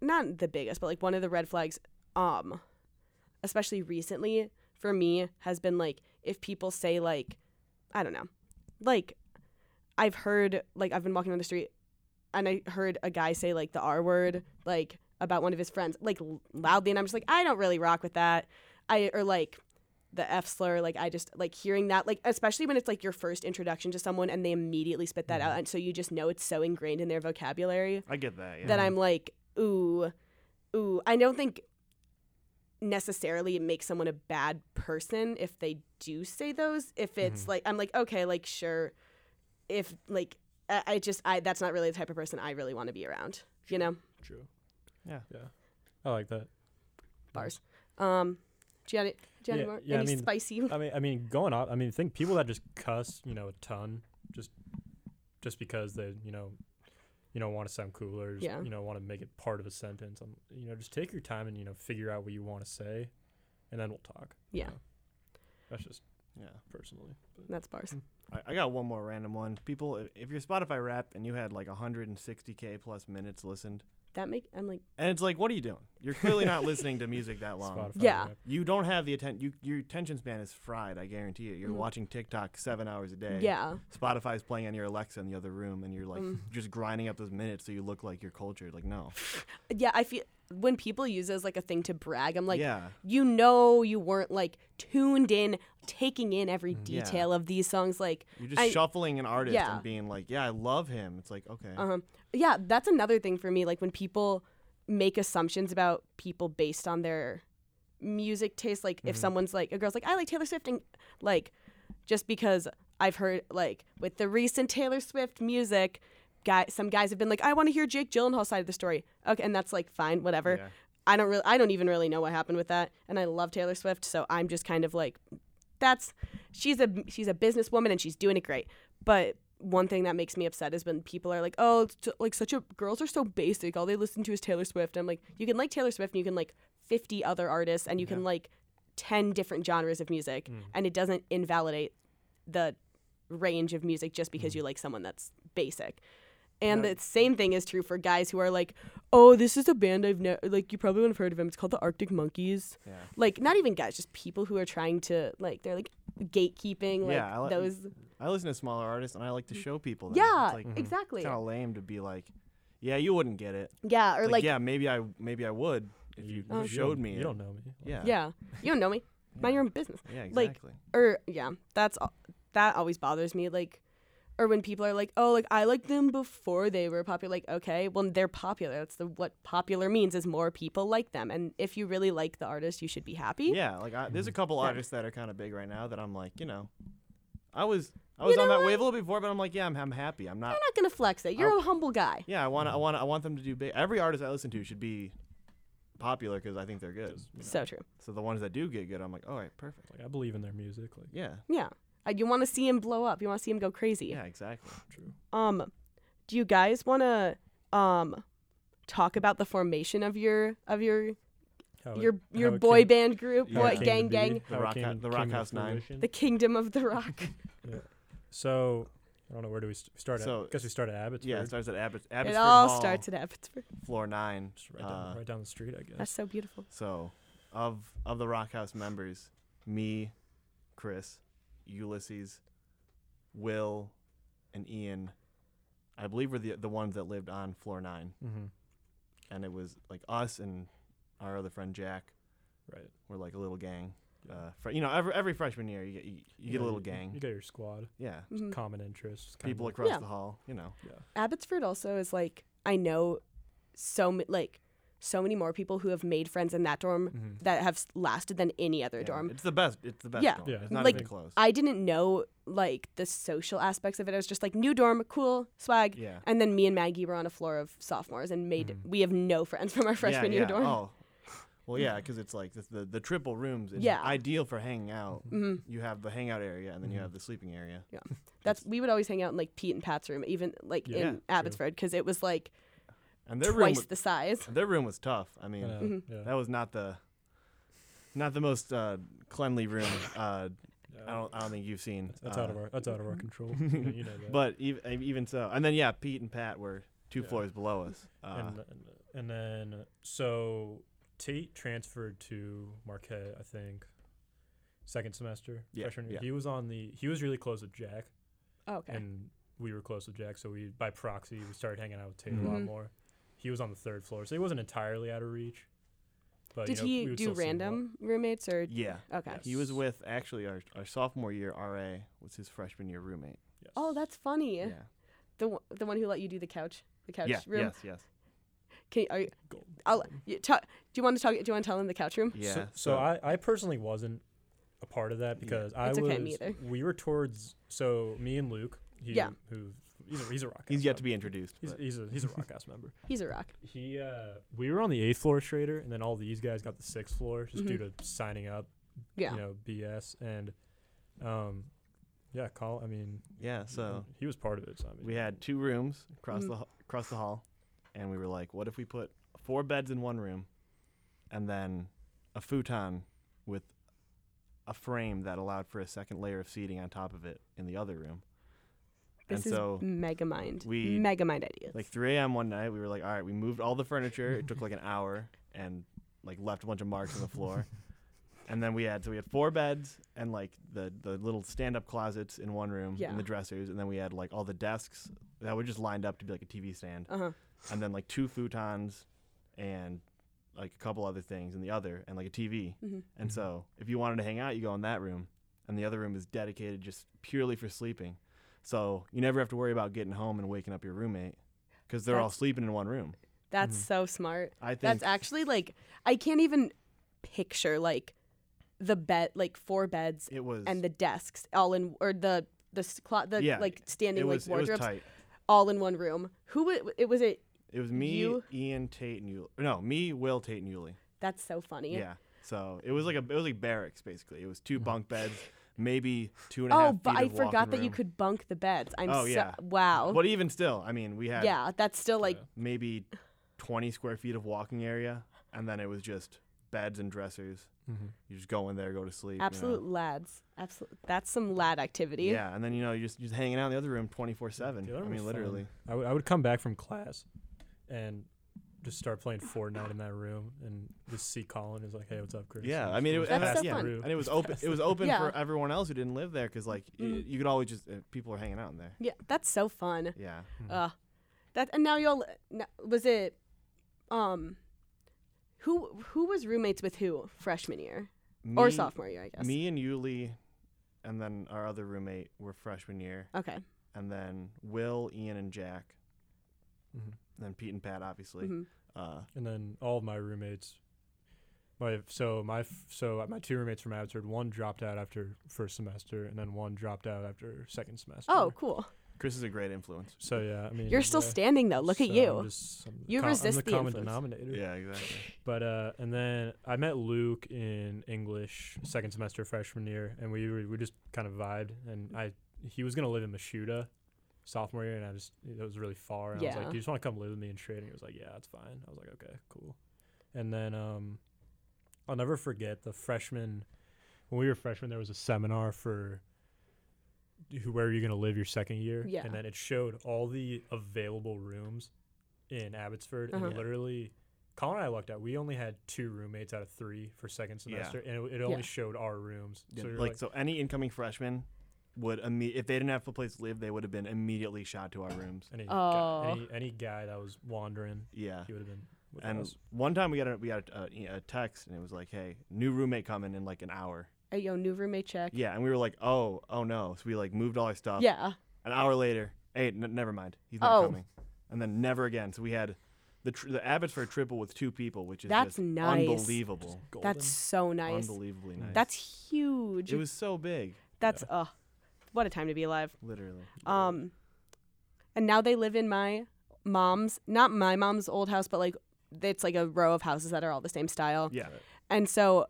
not the biggest but like one of the red flags um especially recently for me has been like if people say like i don't know. Like i've heard like i've been walking on the street and i heard a guy say like the r word like about one of his friends like loudly and i'm just like i don't really rock with that. I or like the f slur like i just like hearing that like especially when it's like your first introduction to someone and they immediately spit that out and so you just know it's so ingrained in their vocabulary
I get that. Yeah.
that I'm like, ooh, ooh. I don't think necessarily it makes someone a bad person if they do say those. If it's
Mhm.
like, I'm like, okay, like sure. If like, I, I just, I that's not really the type of person I really want to be around. You know,
True.
Yeah.
Yeah. I like that.
bars. Um, do you have any, do you have any
Yeah,
more?
yeah, I mean,
spicy?
I mean, I mean, going off. I mean, think people that just cuss, you know, a ton, just, just because they, you know, you know, want to sound cooler, or just,
Yeah.
you know, want to make it part of a sentence. Um, you know, just take your time and you know, figure out what you want to say, and then we'll talk. you
Yeah.
know. That's just
yeah.
personally. But
That's bars.
I, I got one more random one. People, i- if you're Spotify Wrapped and you had like 160k plus minutes listened,
That make I'm like,
and it's like, what are you doing? You're clearly not listening to music that long.
Spotify
Yeah.
Wrapped.
You don't have the attention. You your attention span is fried. I guarantee you. You're
Mhm.
watching TikTok seven hours a day.
yeah,
Spotify's playing on your Alexa in the other room, and you're like
Mm.
just grinding up those minutes so you look like you're cultured. Like no.
yeah. I feel when people use it as like a thing to brag, I'm like,
yeah.
you know you weren't like tuned in taking in every.
Yeah.
detail of these songs like
You're just
I-
shuffling an artist
yeah.
and being like, yeah, I love him. It's like okay.
um yeah that's another thing for me like when people make assumptions about people based on their music taste like if
Mhm.
someone's like a girl's like i like taylor swift and like just because i've heard like with the recent taylor swift music guy some guys have been like i want to hear jake gyllenhaal side of the story okay and that's like fine whatever
Yeah.
I don't really I don't even really know what happened with that and I love Taylor Swift so I'm just kind of like that's she's a she's a businesswoman and she's doing it great but one thing that makes me upset is when people are like oh it's t- like such a girls are so basic all they listen to is Taylor Swift I'm like you can like Taylor Swift and you can like 50 other artists and you can like 10 different genres of music
Mm.
and it doesn't invalidate the range of music just because
Mm.
you like someone that's basic and
Yeah.
the same thing is true for guys who are like, "Oh, this is a band I've never like. You probably wouldn't have heard of them. It's called the Arctic Monkeys."
Yeah.
Like, not even guys, just people who are trying to like. They're like gatekeeping. Like
Yeah, I li-
those.
I listen to smaller artists and I like to show people that.
Yeah,
It's like
Mhm.
exactly.
kind of lame to be like, yeah, you wouldn't get it.
Yeah, or
It's
like,
like, yeah, maybe I maybe I would if you,
you
showed
don't-
me.
You
it.
don't know me. Like,
Yeah.
yeah, you don't know me. Mind your own business.
Yeah,
like-
exactly.
Or yeah, that's that always bothers me. Like, or when people are like, "Oh, like I liked them before they were popular." Like, okay, well they're popular. That's the what popular means is more people like them. And if you really like the artist, you should be happy.
yeah, like I, there's a couple
Yeah.
artists that are kind of big right now that I'm like, you know, I was I
You
was on that
what?
wave a little before, but I'm like, yeah, I'm, I'm happy. I'm not.
You're not gonna flex it. You're a humble guy.
Yeah, I want to I want I want them to do big. Every artist I listen to should be popular because I think they're good.
You know,
So true.
So the ones that do get good, I'm like, all right, perfect.
like I believe in their music. Like
Yeah,
Yeah. You want to see him blow up. You want to see him go crazy.
yeah, exactly.
true.
Um, do you guys want to um talk about the formation of your of your
How
your
it-
your boy
came-
band group?
how it
what gang
be,
gang?
The Rock
came-
Hou- the Rock House Nine.
fruition.
The kingdom of the rock.
So I don't know where do we st- start at?
So-
guess we start at Abbotsford.
Yeah, it starts at Abbott,
it all
Hall,
starts at Abbotsford.
floor nine.
Just right down,
Uh,
right down the street, I guess.
That's so beautiful.
So, of of the Rock House members, me, Chris, Ulysses, Will, and Ian, I believe were the the ones that lived on floor nine,
mm-hmm.
and it was like us and our other friend Jack,
Right.
We're like a little gang.
Yeah.
Uh, fr- you know, every every freshman year you get you, you get a little gang.
You get your squad.
yeah,
Mhm.
Common interests.
people across
Yeah.
the hall. You know.
Yeah.
Abbotsford also is like I know so ma- like so many more people who have made friends in that dorm
Mhm.
that have lasted than any other
Yeah,
dorm.
It's the best. It's the best.
Yeah.
dorm.
Yeah.
It's not
Like,
even close.
I didn't know like the social aspects of it. I was just like new dorm, cool swag.
yeah.
And then me and Maggie were on a floor of sophomores and made
Mhm.
we have no friends from our freshman
yeah,
year
yeah.
dorm.
Oh. Well, yeah, because it's like the, the the triple rooms is
Yeah.
ideal for hanging out.
hmm
You have the hangout area and then you
Mhm.
have the sleeping area.
Yeah, that's we would always hang out in like Pete and Pat's room, even like
Yeah,
in. Abbotsford, because it was like
And their room
twice
was,
the size.
their room was tough. I mean,
I know,
Mhm.
yeah.
that was not the not the most uh, cleanly room. Uh,
Yeah.
I don't I don't think you've seen.
That's, that's out of
uh,
our that's out of our control. you, know, you know that.
But even even so, and then yeah, Pete and Pat were two
Yeah.
floors below us. Uh,
and, and and then so Tate transferred to Marquette, I think, second semester
Yeah,
freshman year.
yeah.
He was on the he was really close with Jack,
Oh, okay.
and we were close with Jack, so we by proxy we started hanging out with Tate a
Mhm.
lot more. He was on the third floor, so he wasn't entirely out of reach. But
Did
you know, we
he
would
do
still see him a
random roommates or
yeah,
okay?
Yes.
he was with actually our, our sophomore year RA was his freshman year roommate.
Yes.
Oh, that's funny.
Yeah,
The one- the one who let you do the couch, the couch
yeah,
room.
yes, yes,
Can are you,
Gold.
I'll you, ta- do you want to talk? Do you want to tell him the couch room?
yeah.
So, so I, I personally wasn't a part of that
Yeah.
because I
It's
was.
okay, me either.
We were towards so me and Luke. He,
Yeah.
Who he's a he's a rock.
he's
ass
yet to be introduced.
He's,
but-
he's a he's a rock ass member.
He's a rock.
He uh we were on the eighth floor Straz Tower and then all these guys got the sixth floor just due
Mhm.
to signing up.
Yeah.
You know, BS and um yeah, call I mean
yeah, so
he was part of it, so I mean
we had two rooms across
Mhm.
the across the hall, and we were like, what if we put four beds in one room, and then a futon with a frame that allowed for a second layer of seating on top of it in the other room.
This
and so
is mega mind.
we-
mega mind ideas.
like 3 a.m. one night, we were like, all right, we moved all the furniture. It took like an hour and like left a bunch of marks on the floor. and then we had so we had four beds and like the the little stand up closets in one room
Yeah.
and the dressers, and then we had like all the desks that were just lined up to be like a TV stand,
uh huh.
and then like two futons and like a couple other things in the other, and like a TV.
hmm
And so if you wanted to hang out, you go in that room, and the other room is dedicated just purely for sleeping. So you never have to worry about getting home and waking up your roommate because they're all sleeping in one room.
That's
Mhm.
so smart.
I think
That's actually like I can't even picture like the bed like four beds
it was
and the desks all in or the the clo- the
Yeah,
like standing
was
like
it was
wardrobes
tight.
all in one room. Who wa- it was it?
It was me,
You-
Ian, Tate, and Yuli. No, me, Will, Tate, and Yuli.
That's so funny.
Yeah. So it was like a it was like barracks basically. It was two
Mhm.
bunk beds, maybe two and a half.
Oh, but
feet
I
of
forgot
walking
that you
room.
could bunk the beds. I'm
Oh,
so
yeah.
wow.
But even still, I mean, we had
yeah, that's still like
Yeah.
maybe 20 square feet of walking area, and then it was just beds and dressers.
Mhm.
You just go in there, go to sleep. you know.
absolute lads. Absolute. That's some lad activity.
Yeah, and then you know you're just just hanging out in the other room 24 seven. I mean, literally.
I would I would come back from class and just start playing Fortnite in that room and just see Collin is like, Hey, what's up, Chris?
Yeah, I mean, it
just
was-
That's
pass
so
yeah,
fun.
And it was open. It was open
Yeah.
for everyone else who didn't live there because like y-
Mhm.
you could always just uh, people are hanging out in there.
Yeah, that's so fun.
Yeah.
Uh, that and now y'all n- was it, um, who who was roommates with who freshman year or
Me-
sophomore year? I guess.
Me and Yuli, and then our other roommate were freshman year,
Okay.
and then Will, Ian, and Jack,
Mhm.
And then Pete and Pat, obviously.
hmm
Uh,
And then all of my roommates, my so my so my two roommates from Abbotsford, one dropped out after first semester, and then one dropped out after second semester.
Oh, cool.
Chris is a great influence.
so yeah, I mean
You're still
yeah,
standing though. Look at you.
I'm just- I'm
You
com- I'm
resist
the
the
common
influence.
denominator.
Yeah, exactly.
But uh, and then I met Luke in English second semester freshman year, and we were, we just kind of vibed. And I he was gonna live in Mashuda sophomore year, and I just it was really far. And I was like, "Do you just want to come live with me and in trading?" He was like, "Yeah, that's fine." I was like, "Okay, cool." And then um, I'll never forget the freshman when we were freshmen. There was a seminar for who where are you gonna live your second year?
Yeah.
And then it showed all the available rooms in Abbotsford,
Uh-huh.
and literally. Collin and I looked at. We only had two roommates out of three for second
Yeah.
semester, and it, it only
Yeah.
showed our rooms.
Yeah,
so we
like,
like,
so, any incoming freshman would imme- if they didn't have a place to live, they would have been immediately shot to our rooms.
any,
Oh.
guy, any any guy that was wandering,
Yeah.
he would have been. with
And
us.
one time we got a, we got a, a, a text and it was like, "Hey, new roommate coming in like an hour."
Hey, yo, new roommate check.
Yeah, and we were like, "Oh, oh no!" So we like moved all our stuff.
Yeah.
An hour later, hey, n- never mind, he's not
Oh.
coming. And then never again. So we had the tr- the Abbots for a triple with two people, which is
That's
just
nice.
unbelievable,
Golden.
That's so nice.
unbelievably nice.
That's huge.
it was so big,
That's uh what a time to be alive.
literally.
Um and now they live in my mom's not my mom's old house, but like it's like a row of houses that are all the same style.
Yeah,
And so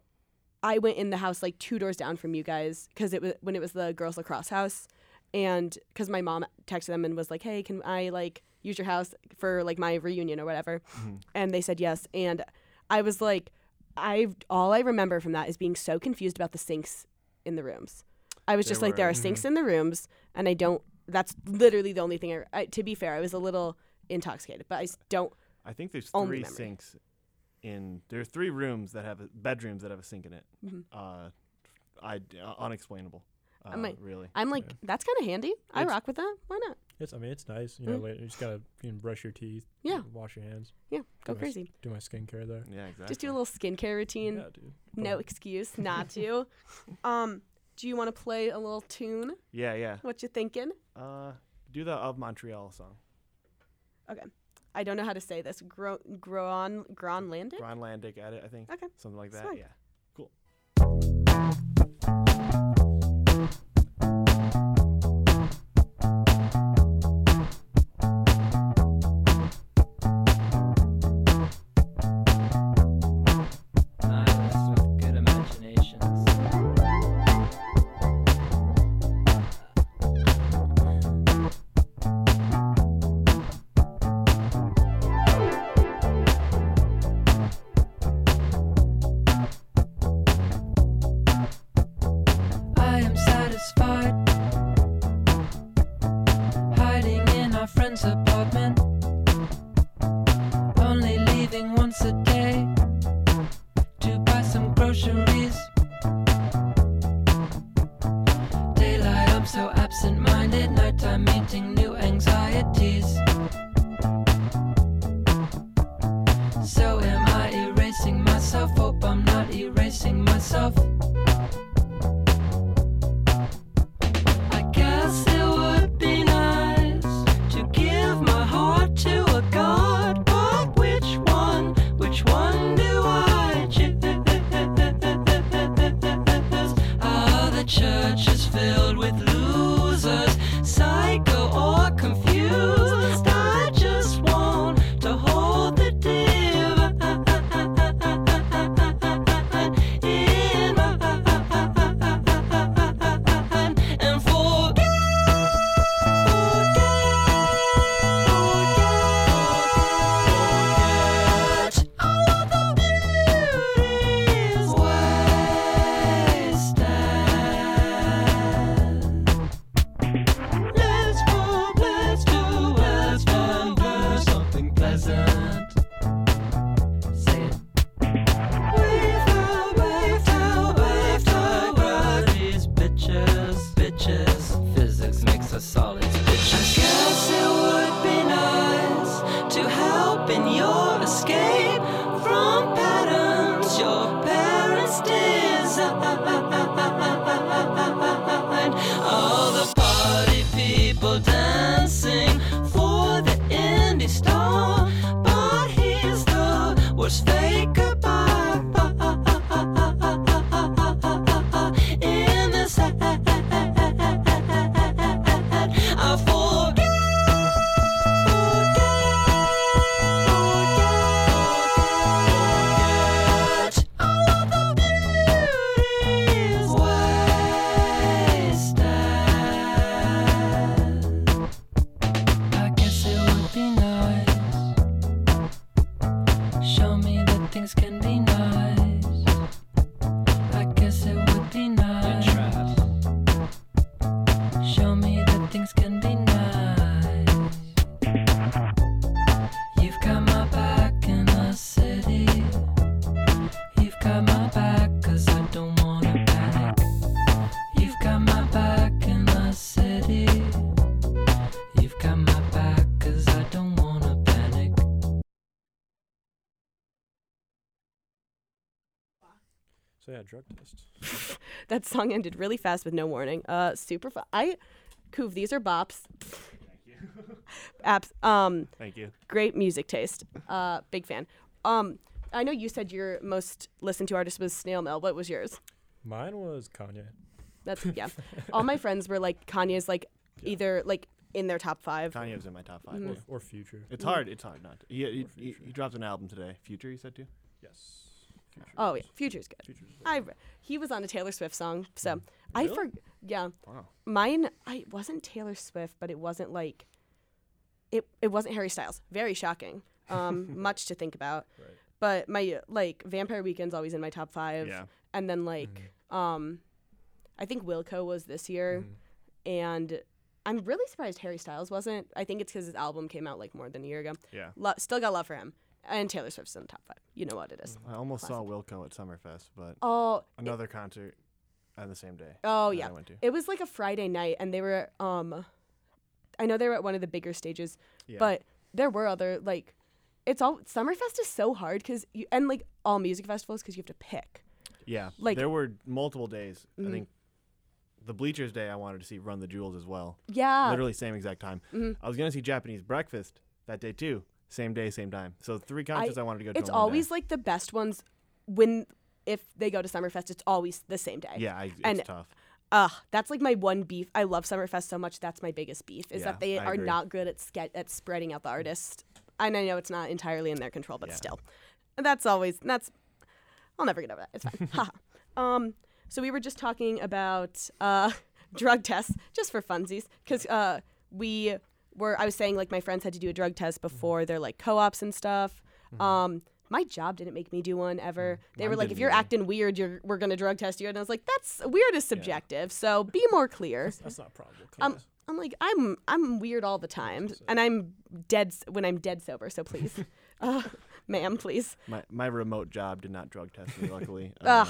I went in the house like two doors down from you guys because it was when it was the girls lacrosse house, and because my mom texted them and was like, "Hey, can I like use your house for like my reunion or whatever?"
Mhm.
And they said yes. And I was like, I all I remember from that is being so confused about the sinks in the rooms. I was
There
just like, there
were,
are sinks in the rooms, and I don't. That's literally the only thing. I, I to be fair, I was a little intoxicated, but I don't.
I think there's
Only
three
memory.
sinks in. There are three rooms that have a, bedrooms that have a sink in it.
Mhm.
Uh, I uh, unexplainable. Uh,
I might-
really.
I'm like,
Yeah.
that's kind of handy. I
It's-
rock with that. Why not?
It's I mean it's nice. You know,
Mm.
later, you just gotta you can brush your teeth.
Yeah.
Wash your hands.
Yeah, go
Nice.
crazy.
Do my skincare there.
Yeah, exactly.
Just do a little skincare routine.
Yeah, dude.
No excuse not to. um, do you want to play a little tune?
Yeah, yeah.
What you thinking?
Uh, do the of Montreal song. Okay.
I don't know how to say this. Gro- Groen Groenlandic.
Gronlandic Edit, I think.
Okay.
Something like that. Yeah.
Our So
yeah, drug test.
That song ended really fast with no warning. Uh, super fun. I, Coov, these are bops. Thank you. Apps. Um,
Thank you.
great music taste. Uh, big fan. Um, I know you said your most listened to artist was Snail Mail. What was yours?
Mine was Kanye.
That's yeah. All my friends were like Kanye's like either like in their top five.
Kanye was in my top 5
Mhm.
Or, or Future.
It's hard. It's hard not to. He, he, he, he dropped an album today. Future, you said too?
Yes. Future
Oh yeah, Future's good.
Future's
I he was on a Taylor Swift song, so I
Really?
for yeah.
Wow.
Mine I wasn't Taylor Swift, but it wasn't like it it wasn't Harry Styles. Very shocking. Um, much to think about.
Right.
But my like Vampire Weekend's always in my top five.
Yeah.
And then like um, I think Wilco was this year,
Mhm.
and I'm really surprised Harry Styles wasn't. I think it's because his album came out like more than a year ago.
Yeah.
Lo- still got love for him, and Taylor Swift's in the top five. You know what it is.
I almost saw Wilco at Summerfest, but
Oh,
another concert on the same day.
oh yeah.
I went to.
It was like a Friday night, and they were um, I know they were at one of the bigger stages,
Yeah.
but there were other like, it's all Summerfest is so hard because you and like all music festivals because you have to pick.
yeah,
like-
there were multiple days.
Mhm.
I think the Bleachers Day I wanted to see Run the Jewels as well.
Yeah,
Literally same exact time.
Mhm.
I was gonna see Japanese Breakfast that day too. Same day, same time. So three concerts I, wanted to go to.
it's always like the best ones when if they go to Summerfest, it's always the same day.
yeah, I, it's
and-
tough.
Ugh, that's like my one beef. I love Summerfest so much. That's my biggest beef is
Yeah,
that they
I
are
agree.
not good at ske- at spreading out the artist. And I know it's not entirely in their control, but
Yeah.
still, that's always that's. I'll never get over that. It's fine. Um, so we were just talking about uh, drug tests, just for funsies, because uh, we were. I was saying like my friends had to do a drug test before their like co-ops and stuff. Um, my job didn't make me do one ever. They
Mine
were like, if you're
either.
acting weird, you're we're gonna drug test you. And I was like, that's weird is subjective. So be more clear.
That's not probable.
Um. I'm like, I'm I'm weird all the time, and I'm dead when I'm dead sober. So please, uh, ma'am, please.
My my remote job did not drug test me. Luckily, uh,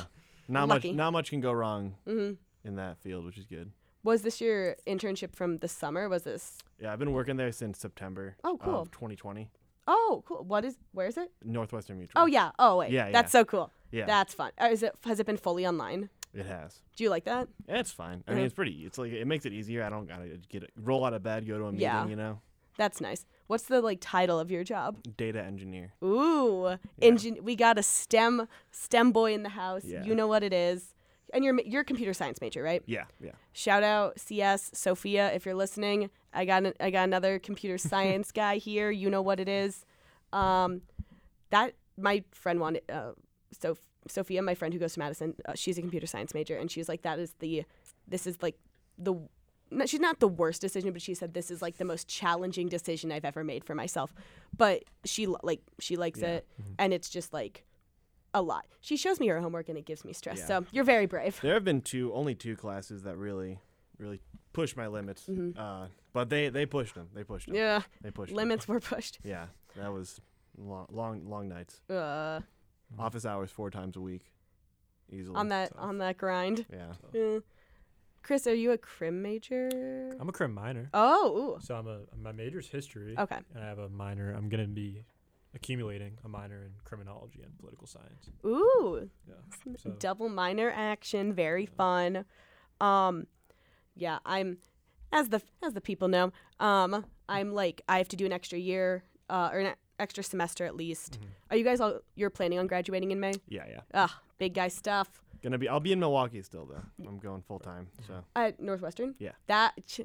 not
lucky.
much. Not much can go wrong
hmm
in that field, which is good.
Was this your internship from the summer? Was this?
Yeah, I've been working there since September.
Oh, cool.
Of 2020,
Oh, cool. What is? Where is it?
Northwestern Mutual.
Oh yeah. Oh wait.
Yeah,
That's
yeah.
so cool.
yeah,
That's fun. Uh, is it? Has it been fully online?
it has.
Do you like that?
Yeah, it's fine. I
Mhm.
mean, it's pretty. It's like it makes it easier. I don't gotta get roll out of bed, go to a meeting.
Yeah.
You know,
That's nice. What's the like title of your job?
data engineer.
Ooh, engine. We got a STEM STEM boy in the house.
Yeah.
You know what it is. And you're you're a computer science major, right?
Yeah, yeah.
Shout out CS Sophia if you're listening. I got an, I got another computer science guy here. You know what it is. Um, that my friend wanted. Uh, so Sophia, my friend who goes to Madison, uh, she's a computer science major, and she's like, that is the, this is like the. No, she's not the worst decision, but she said this is like the most challenging decision I've ever made for myself. But she like she likes
Yeah.
it, and it's just like a lot. She shows me her homework, and it gives me stress.
Yeah.
So you're very brave.
There have been two, only two classes that really, really push my limits.
Mhm.
Uh, but they they pushed them. They pushed them.
Yeah,
They pushed.
limits were pushed.
Yeah, that was long, long, long nights.
Uh,
Office hours four times a week, easily.
on that
tough.
on that grind.
Yeah.
Yeah. Chris, are you a crim major?
I'm a crim minor.
Oh,
So I'm a my major's history.
okay.
And I have a minor. I'm gonna be accumulating a minor in criminology and political science.
Ooh,
Yeah. So
double minor action, very fun. Um, yeah, I'm as the as the people know. Um, I'm like I have to do an extra year, uh, or an extra semester at least.
Mhm.
Are you guys all? You're planning on graduating in May?
Yeah, yeah.
Ugh, big guy stuff.
Gonna be. I'll be in Milwaukee still though. I'm going full time. So
At Northwestern.
Yeah.
That sh-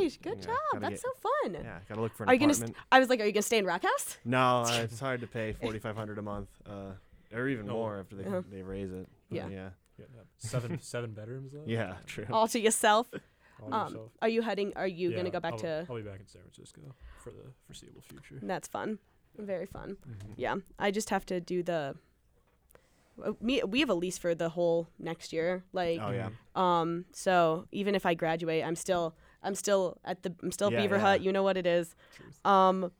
sheesh, good
Yeah,
job. That's
get-
so fun.
yeah, gotta look for an
Are you gonna? St- I was like, are you gonna stay in Rock House?
no, uh, it's hard to pay forty five hundred a month, uh, or even more after they
Uh-huh.
they raise it. But
Yeah.
yeah,
yeah, yeah. seven seven bedrooms though.
yeah, true.
All to yourself.
All
Um,
yourself.
are you heading? Are you
Yeah,
gonna go back
I'll,
to?
I'll be back in San Francisco for the foreseeable future.
That's fun. Very fun.
Mhm.
Yeah, I just have to do the. uh, Me, we have a lease for the whole next year. Like,
Oh yeah,
um, so even if I graduate, I'm still, I'm still at the, I'm still
Yeah,
Beaver
yeah.
Hut. You know what it is.
Truth.
Um,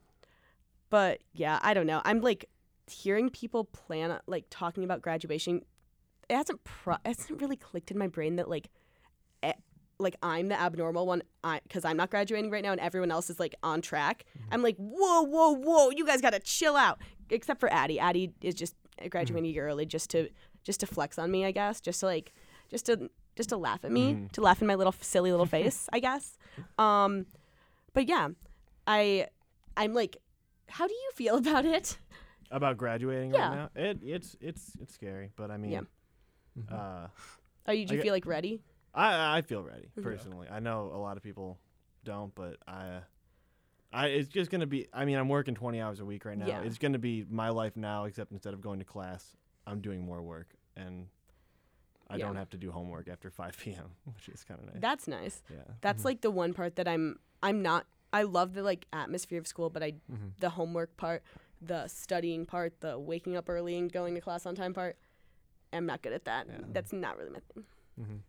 but yeah, I don't know. I'm like hearing people plan like talking about graduation. It hasn't pro- it hasn't really clicked in my brain that like, eh, like I'm the abnormal one. I because I'm not graduating right now, and everyone else is like on track. I'm like, whoa, whoa, whoa! You guys gotta chill out. Except for Addie. Addie is just graduating a year early just to just to flex on me, I guess, just to like, just to just to laugh at me,
Mhm.
to laugh in my little silly little face, I guess. Um, but yeah, I I'm like, how do you feel about it?
About graduating
Yeah.
right now, it it's it's it's scary, but I mean,
Yeah.
Mhm.
uh,
Are you do you
I
feel like ready?
I I feel ready
Mhm.
personally. I know a lot of people don't, but I. I, it's just gonna be. I mean, I'm working 20 hours a week right now.
Yeah.
It's gonna be my life now, except instead of going to class, I'm doing more work, and I
Yeah.
don't have to do homework after 5 p.m., which is kind of nice.
That's nice.
yeah.
That's like the one part that I'm I'm not I love the like atmosphere of school, but I
Mhm.
the homework part, the studying part, the waking up early and going to class on time part. I'm not good at that.
Yeah.
That's not really my thing.
Mhm.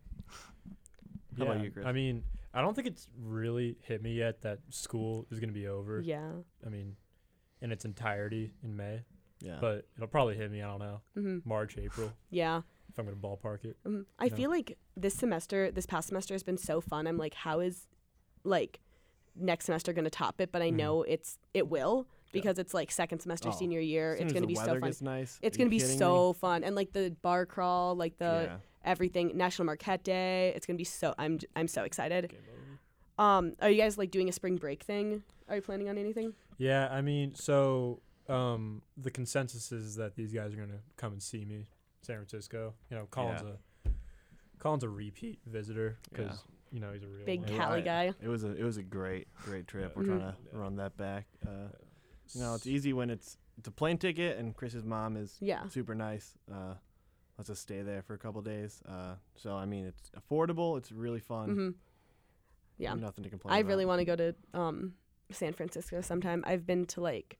How about you, Chris?
I mean, I don't think it's really hit me yet that school is going to be over.
Yeah.
I mean, in its entirety in May,
Yeah.
but it'll probably hit me. I don't know,
hmm
March, April,
Yeah.
If I'm going to ballpark it.
hmm I
Yeah.
feel like this semester, this past semester has been so fun. I'm like, how is like next semester going to top it? But I
Mhm.
know it's it will
Yeah.
because it's like second semester,
Oh,
senior year. It's going to be so fun.
Nice.
It's going to be
kidding me?
so fun. And like the bar crawl, like the
yeah.
everything, National Marquette Day. It's going to be so I'm I'm so excited. Um, are you guys like doing a spring break thing? Are you planning on anything?
Yeah, I mean, so um, the consensus is that these guys are going to come and see me, San Francisco. You know, Collin's a Collin's a repeat visitor because you know he's a real
Big
one.
Cali
I-
guy.
It was a it was a great great trip. We're trying to
Yeah.
run that back. Uh,
S-
you know, it's easy when it's it's a plane ticket and Chris's mom is
Yeah.
super nice. Uh, lets us stay there for a couple days. Uh, so I mean, it's affordable. It's really fun.
hmm Yeah.
Nothing to complain.
I
about.
really want to go to um San Francisco sometime. I've been to like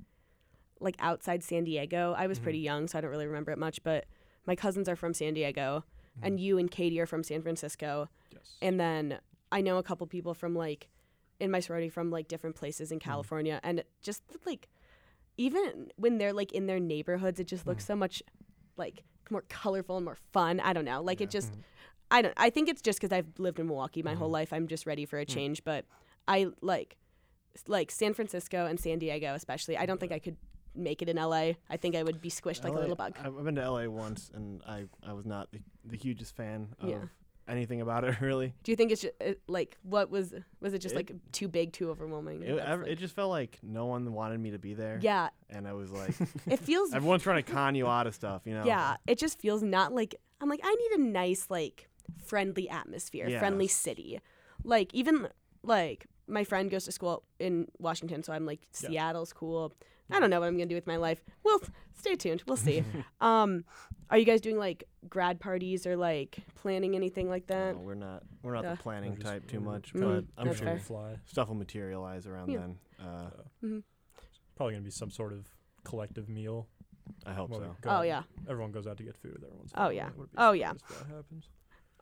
like outside San Diego. I was
Mhm.
pretty young, so I don't really remember it much, but my cousins are from San Diego
Mhm.
and you and Katie are from San Francisco.
yes.
And then I know a couple people from like in my sorority from like different places in California and just like even when they're like in their neighborhoods it just looks
Mhm.
so much like more colorful and more fun. I don't know. Like
Yeah.
it just
Mhm.
I don't I think it's just cuz I've lived in Milwaukee my whole
Mhm.
life. I'm just ready for a
Mm.
change, but I like like San Francisco and San Diego especially. I don't think I could make it in LA. I think I would be squished like a little bug.
I've been to LA once, and I I was not the, the hugest fan of
Yeah.
anything about it. Really,
Do you think it's just, it, like what was was it just
It-
like too big, too overwhelming?
it,
like-
it just felt like no one wanted me to be there.
yeah,
and I was like,
it feels
everyone's trying to con you out of stuff. You know.
Yeah, it just feels not like I'm like I need a nice like friendly atmosphere, friendly city. Like even like my friend goes to school in Washington, so I'm like
Yeah.
Seattle's cool. I don't know what I'm gonna do with my life. We'll stay tuned. We'll see. um, are you guys doing like grad parties or like planning anything like that?
No, we're not. We're not
Uh,
the planning
just-
type too much,
Mm,
but I'm
that's
sure
fair.
fly.
stuff will materialize around
Yeah.
then. Uh,
So.
Mhm.
Probably gonna be some sort of collective meal.
I hope
where we
so.
go
Oh yeah,
Everyone goes out to get food. Everyone's.
Oh, yeah.
Be
Oh, yeah.
That happens.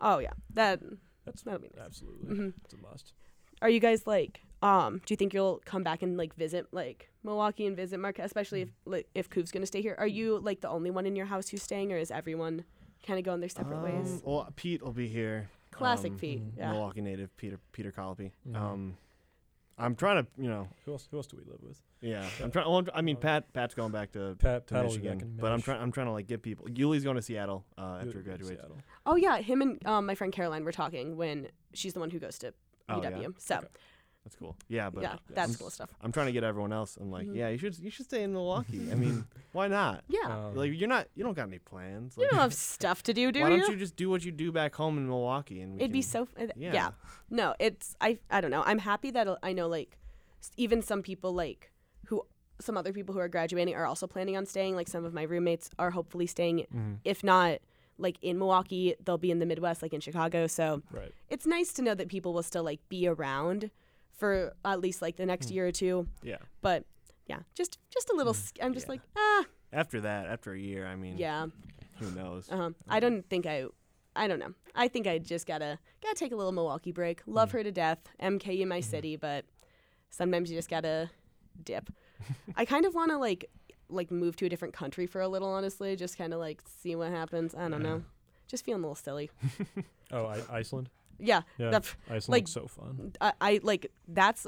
oh yeah. That
That's
that'll be nice.
absolutely.
Mhm.
It's a must.
Are you guys like um do you think you'll come back and like visit like Milwaukee and visit Marquette, especially if like if Coov's gonna stay here? Are you like the only one in your house who's staying or is everyone kind of going their separate ways?
Um, Well, Pete will be here.
Classic
um,
Pete. Yeah.
Milwaukee native Peter Peter Colopy.
Mhm.
Um, I'm trying to, you know,
Who else? Who else do we live with?
yeah. I'm trying. Well, I'm- mean,
Uh,
Pat Pat's going back to,
Pat.
to
Pat back
Michigan,
in
but I'm trying. I'm trying to like get people. Yuli's going to Seattle uh, after
be in
graduates.
Seattle.
Oh yeah, him and um, my friend Caroline were talking when she's the one who goes to
Oh,
UW.
yeah?
So
Okay.
That's cool. Yeah, but
yeah, that's
I'm-
cool stuff.
I'm trying to get everyone else. I'm like,
Mhm.
yeah, you should you should stay in Milwaukee. I mean, why not?
Yeah.
Um,
Like you're not you don't got any plans.
you don't have stuff to do, do
why
you?
don't you just do what you do back home in Milwaukee and we
It'd be so f- uh,
yeah.
yeah. No, it's I I don't know. I'm happy that I know like even some people like who some other people who are graduating are also planning on staying. Like some of my roommates are hopefully staying.
Mhm.
If not like in Milwaukee, they'll be in the Midwest, like in Chicago. So
Right.
it's nice to know that people will still like be around for at least like the next
Mm.
year or two.
Yeah.
But yeah, just just a little.
Mm.
sc I'm just
Yeah.
like ah
After that, after a year, I mean,
yeah.
who knows?
Uh-huh. I don't think I. I don't know. I think I just gotta gotta take a little Milwaukee break. Love
Mm.
her to death. MK in my
Mhm.
city, but sometimes you just gotta dip. I kind of want to like like move to a different country for a little. Honestly, just kind of like see what happens. I don't
Yeah.
know. Just feeling a little silly.
Oh, I, Iceland.
Yeah,
Yeah.
that-
Iceland
like-
looks so fun.
I, I like that's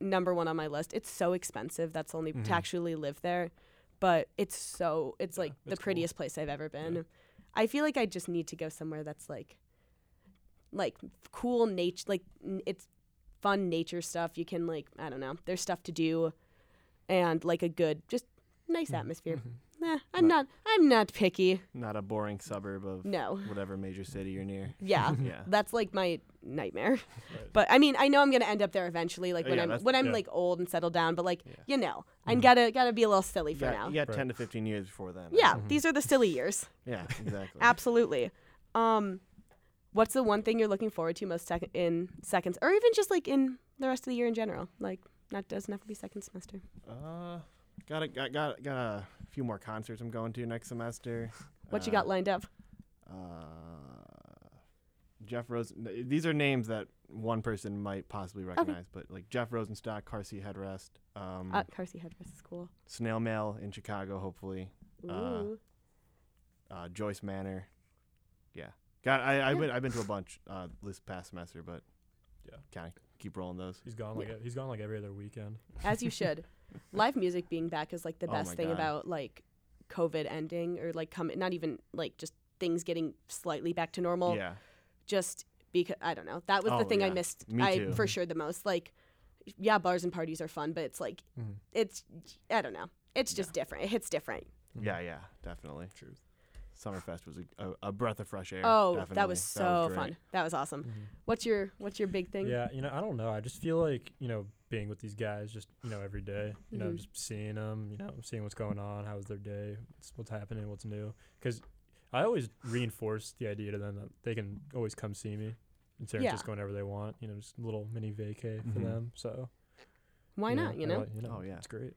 number one on my list. It's so expensive. That's only
Mhm.
to actually live there, but it's so it's
Yeah,
like the
it's cool.
prettiest place I've ever been.
Yeah.
I feel like I just need to go somewhere that's like like cool nature like n- it's fun nature stuff. You can like I don't know. There's stuff to do and like a good just nice atmosphere. Nah, I'm not I'm not picky.
Not a boring suburb of
No.
whatever major city you're near.
Yeah.
Yeah.
That's like my nightmare.
Right.
But I mean, I know I'm gonna end up there eventually, like
Oh,
when
yeah,
I'm when I'm
yeah.
like old and settled down. But like,
Yeah.
you know, I gotta gotta be a little silly for
got,
now.
you got
Right.
10 to 15 years before then.
Yeah, these are the silly years.
Yeah, exactly.
Absolutely. Um, what's the one thing you're looking forward to most second in seconds, or even just like in the rest of the year in general? Like, not doesn't have to be second semester.
Uh, got a, got got got a few more concerts I'm going to next semester.
What you
Uh,
got lined up?
Uh, Jeff Rosen. These are names that one person might possibly recognize, but like Jeff Rosenstock, Car Seat Headrest, um,
Uh, Car Seat Headrest is cool.
Snail Mail in Chicago, hopefully.
Ooh.
Uh, Uh, Joyce Manor. Yeah, got. I I've
Yeah.
been I've been to a bunch uh, this past semester, but
Yeah.
kind of keep rolling those.
He's gone like
Yeah.
e- he's gone like every other weekend.
As you should. Live music being back is like the
Oh
best
my
thing
God.
about like COVID ending or like come not even like just things getting slightly back to normal.
yeah,
Just because I don't know. That was the
Oh,
thing I missed
Me
I
too.
for sure the most. Like yeah, bars and parties are fun, but it's like
Mhm.
it's I don't know. It's just different. It hits different.
yeah, yeah, definitely.
Truth.
Summerfest was a, a, a breath of fresh air.
Oh,
definitely.
that was so
great.
fun. That was awesome.
Mhm.
What's your what's your big thing?
Yeah, you know, I don't know. I just feel like you know being with these guys, just you know, every day. You know,
Mhm.
just seeing them. You know, seeing what's going on, how's their day, what's, what's happening, what's new. Because I always reinforce the idea to them that they can always come see me in San
Yeah.
Francisco whenever they want. You know, just a little mini vacay for
Mhm.
them. So
Why not? You know?
like- you know,
Oh, yeah.
it's great.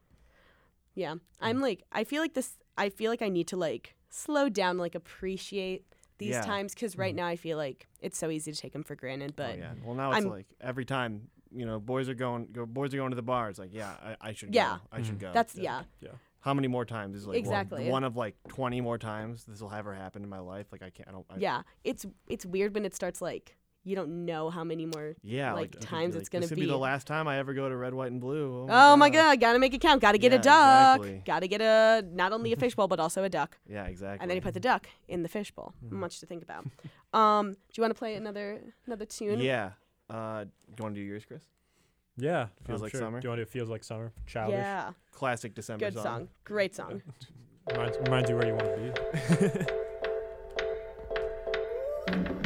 Yeah. I'm like I feel like this I feel like I need to like slow down like appreciate these
Yeah.
times cuz right
Mhm.
now I feel like it's so easy to take them for granted, but
oh, yeah. Well, now it's
I'm-
like every time you know boys are going, go, boys are going to the bar. It's like, yeah, I, I should
Yeah.
go. I should
Mhm.
go.
that's
Yeah.
yeah.
How many more times is like well,
Exactly.
one of like twenty more times this will ever happen in my life? Like I can't. I don't. I,
Yeah. It's it's weird when it starts like you don't know how many more
Yeah.
like,
Like,
times
like,
it's gonna
this would
be.
be the last time I ever go to Red, White, and Blue.
Oh my god, gotta make it count. Gotta get a duck.
exactly.
Gotta get a not only a fishbowl but also a duck.
Yeah, exactly.
And then you put the duck in the fishbowl.
Mhm.
Much to think about. um, do you want to play another another tune?
Yeah. Uh, do you want to do yours, Chris?
Yeah,
Feels
I'm
like
sure.
summer?
Do you want to do Feels Like Summer? Childish.
Yeah.
Classic December
Good song. Great song.
Reminds, reminds you where you want to be.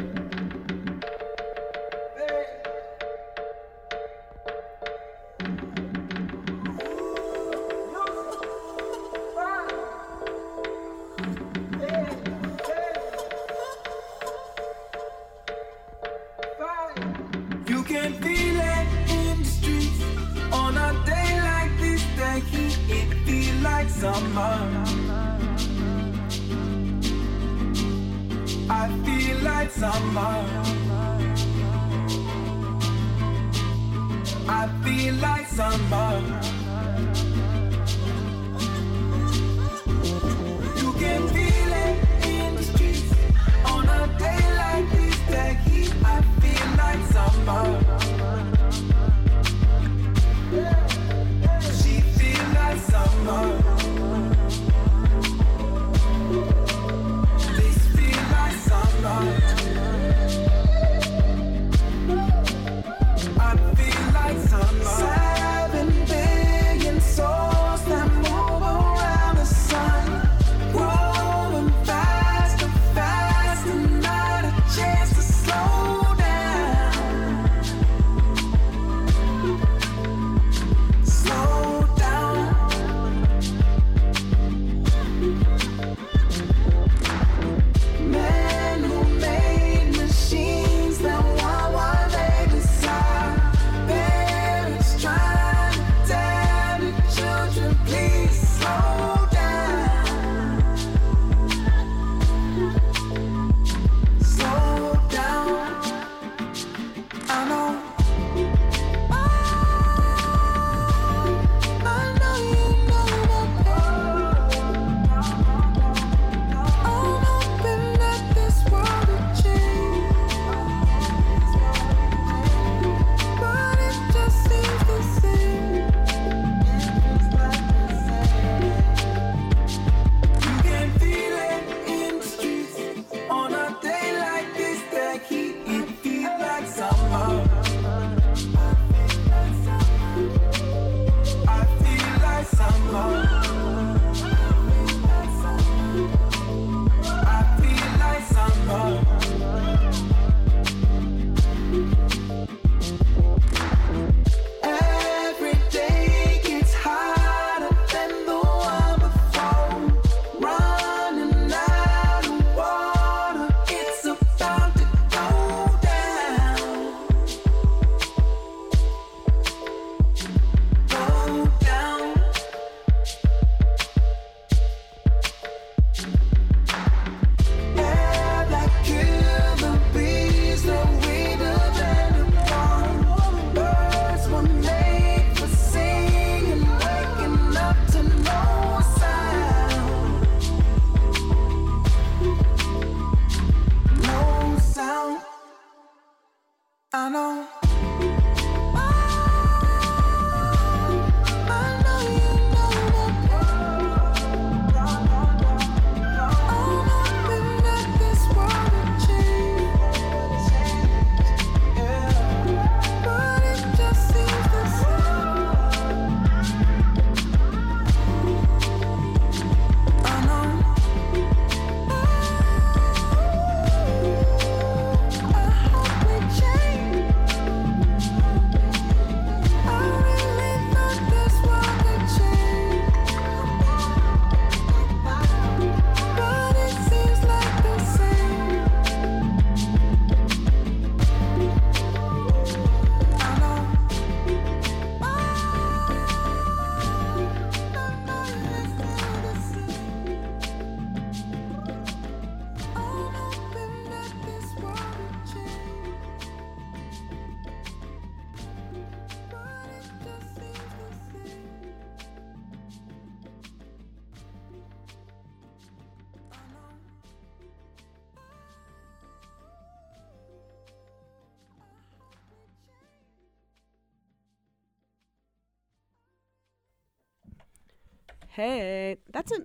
Hey, that's a,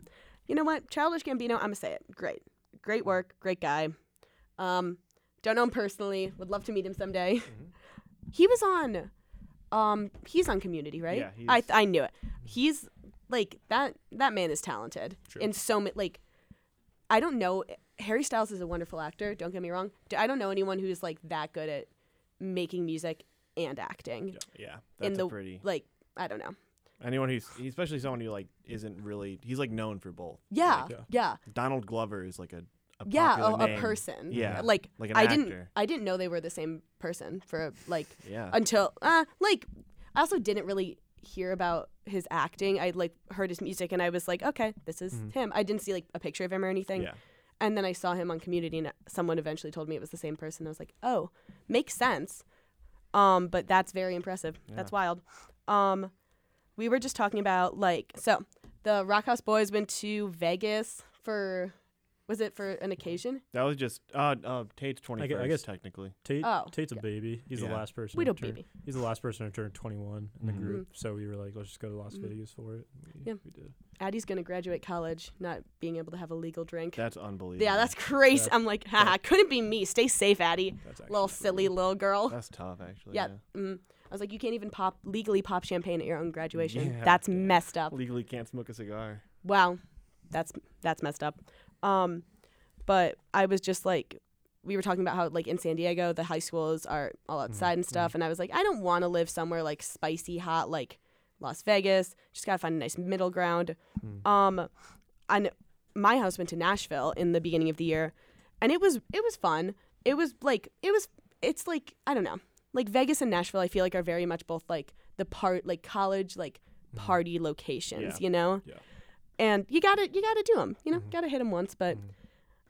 you know what? Childish Gambino. I'm gonna say it. Great, great work. Great guy. Um, don't know him personally. Would love to meet him someday.
Mm-hmm.
He was on, um, he's on Community, right?
Yeah,
I
he's-
I knew it. He's like that. That man is talented
True.
in so many. Like, I don't know. Harry Styles is a wonderful actor. Don't get me wrong. I don't know anyone who's like that good at making music and acting.
Yeah, that's
in
a
the
pretty.
like, I don't know.
Anyone who's, especially someone who like isn't really, he's like known for both.
Yeah,
Like,
yeah,
yeah.
Donald Glover is like a, a
yeah.
popular
A, a person.
Yeah,
like,
like an
I didn't. I didn't know they were the same person for like
Yeah,
until uh like I also didn't really hear about his acting. I like heard his music and I was like, okay, this is
Mhm.
him. I didn't see like a picture of him or anything.
yeah.
And then I saw him on Community, and someone eventually told me it was the same person. I was like, oh, makes sense. Um, but that's very impressive. That's wild. Um, we were just talking about like so the Rockhouse Boys went to Vegas for was it for an occasion?
That was just uh, uh Tate's twenty
I gue- I guess-
technically.
Tate,
Oh,
Tate's a baby. He's
Yeah.
the last person.
We don't
turn-
baby.
He's the last person to turn 21 in the
Mhm.
group. So we were like, let's just go to Las
Mhm.
Vegas for it. We,
Yeah.
we did.
Addie's gonna graduate college, not being able to have a legal drink.
That's unbelievable.
yeah, that's crazy.
That-
I'm like, haha, couldn't be me. Stay safe, Addie.
That's actually
Little silly little girl.
that's tough actually.
Yeah. Mm. I was like, you can't even pop legally pop champagne at your own graduation.
Yeah.
That's messed up.
Legally can't smoke a cigar.
Wow, that's that's messed up. Um, but I was just like, we were talking about how like in San Diego the high schools are all outside and stuff, and I was like, I don't want to live somewhere like spicy hot like Las Vegas. Just gotta find a nice middle ground.
Mm.
Um, and my house went to Nashville in the beginning of the year, and it was it was fun. It was like it was it's like I don't know like Vegas and Nashville. I feel like are very much both like the part like college like party locations.
Yeah.
You know.
Yeah.
And you gotta you gotta do them. You know,
Mhm.
gotta hit them once. But
Mhm.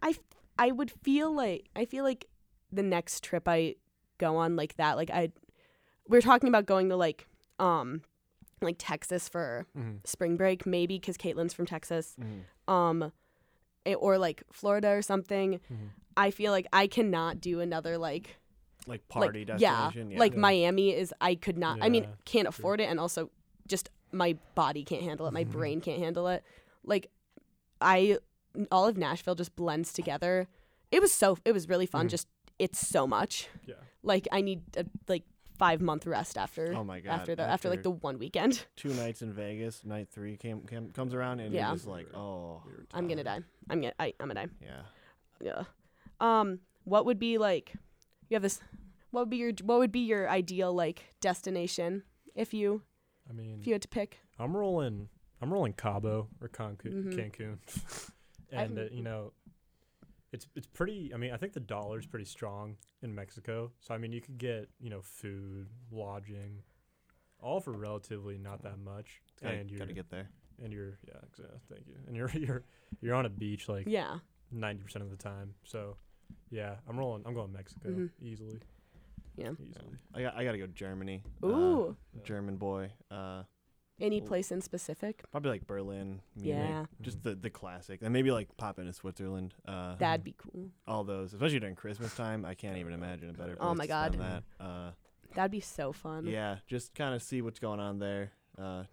I f- I would feel like I feel like the next trip I go on like that like I we are talking about going to like um like Texas for
Mhm.
spring break maybe because Caitlin's from Texas
Mhm.
um eh, or like Florida or something.
Mhm.
I feel like I cannot do another like
Like party
like, yeah,
destination. Yeah.
like
Yeah.
Miami is I could not. I mean, can't afford it, and also just my body can't handle it. My
Mhm.
brain can't handle it. Like I, all of Nashville just blends together. It was so. It was really fun.
Mhm.
Just it's so much.
Yeah.
Like I need a like five month rest after
Oh my god.
after the after like the one weekend.
two nights in Vegas, night three came, came comes around and
Yeah.
you're like, oh
I'm gonna die. I'm gonna I, I'm gonna die.
yeah.
Yeah. Um. What would be like? You have this. What would be your What would be your ideal like destination if you
I mean,
if you had to pick?
I'm rolling. I'm rolling Cabo or Cancun.
Mhm.
Cancun. And uh, you know, it's it's pretty. I mean, I think the dollar's pretty strong in Mexico. So I mean, you could get you know food, lodging, all for relatively not that much.
Gotta,
and you're
gotta get there.
and you're yeah, exactly. Thank you. And you're you're you're on a beach like
Yeah.
ninety percent of the time. So yeah, I'm rolling. I'm going Mexico
Mhm.
easily.
Yeah.
Easily.
I got I gotta go Germany. Uh,
Ooh.
German boy. Uh,
Any
Ooh.
place in specific?
probably like Berlin. Munich,
Yeah.
Just the the classic, and maybe like pop into Switzerland. Uh,
That'd be cool.
all those, especially during Christmas time. I can't even imagine a better. Place
Oh my
to spend
God.
That. Uh,
That'd be so fun.
yeah, just kind of see what's going on there. Uh,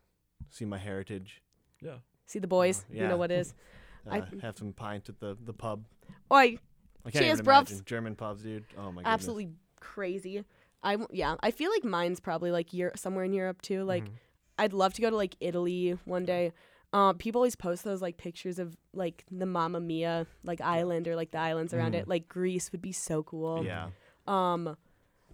see my heritage.
Yeah.
See the boys.
Uh,
You
yeah.
know what it is.
Uh,
I-
have some pint at the the pub.
Oi,
I can't
Cheers,
even
bruvs.
imagine German pubs, dude. Oh my god.
absolutely crazy. I yeah. I feel like mine's probably like Europe, somewhere in Europe too. Like
Mhm.
I'd love to go to like Italy one day. Um, people always post those like pictures of like the Mamma Mia like island or like the islands around
Mhm.
it. Like Greece would be so cool.
Yeah.
Um,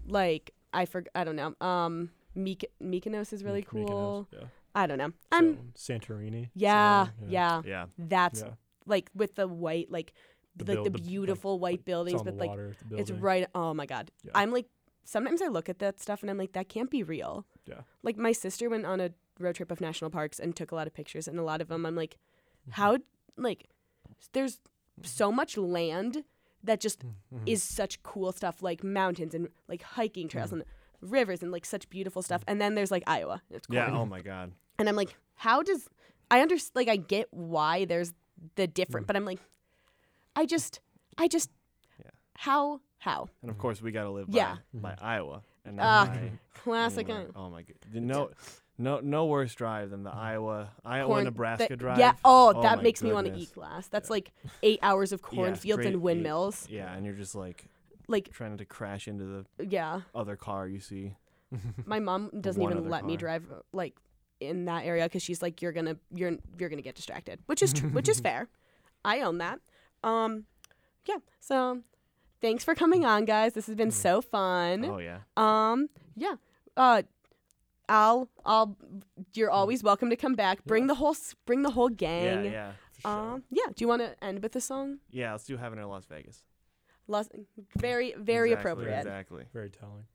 like I for I don't know. Um, Myk- Mykonos is really
Myk- Mykonos,
cool.
Yeah.
I don't know. I'm
So, Santorini.
yeah,
somewhere,
yeah,
Yeah.
That's
Yeah.
like with the white like
The
like the
the, like,
beautiful white buildings, but like
water, the
it's right. Oh my god,
Yeah.
I'm like sometimes I look at that stuff and I'm like that can't be real.
Yeah.
Like my sister went on a road trip of national parks and took a lot of pictures, and a lot of them I'm like,
Mm-hmm.
how like there's so much land that just
Mhm.
is such cool stuff like mountains and like hiking trails
Mhm.
and rivers and like such beautiful stuff. And then there's like Iowa. It's
Yeah. Oh my god.
And I'm like, how does I understand? Like, I get why there's the different,
Mm.
but I'm like, I just, I just,
Yeah.
how, how?
And of course, we gotta live
Yeah.
by, by
Mhm.
Iowa and not
Classic.
anywhere.
uh,
Oh my god. No, No, no worse drive than the Iowa, Iowa,
Corn-
Nebraska
that-
drive.
Yeah. Oh,
Oh
that
my
makes me want to eat glass. That's
Yeah.
like eight hours of cornfields
straight
and
eight-
windmills.
Yeah, and you're just like
Like,
trying to crash into the
yeah.
other car you see.
My mom doesn't even
other
let me drive uh, like in that area because she's like, you're gonna, you're, you're gonna get distracted, which is, tr- which is fair. I own that. Um, yeah. So, thanks for coming on, guys. This has been so fun.
Oh yeah.
Um, yeah. Uh, I'll, I'll. You're always welcome to come back. Bring the whole, bring the whole gang.
yeah. For sure.
Um, yeah. Do you want to end with the song?
yeah, let's do Heaven in Las Vegas.
Las- very, very
Exactly,
appropriate.
Exactly.
Very telling.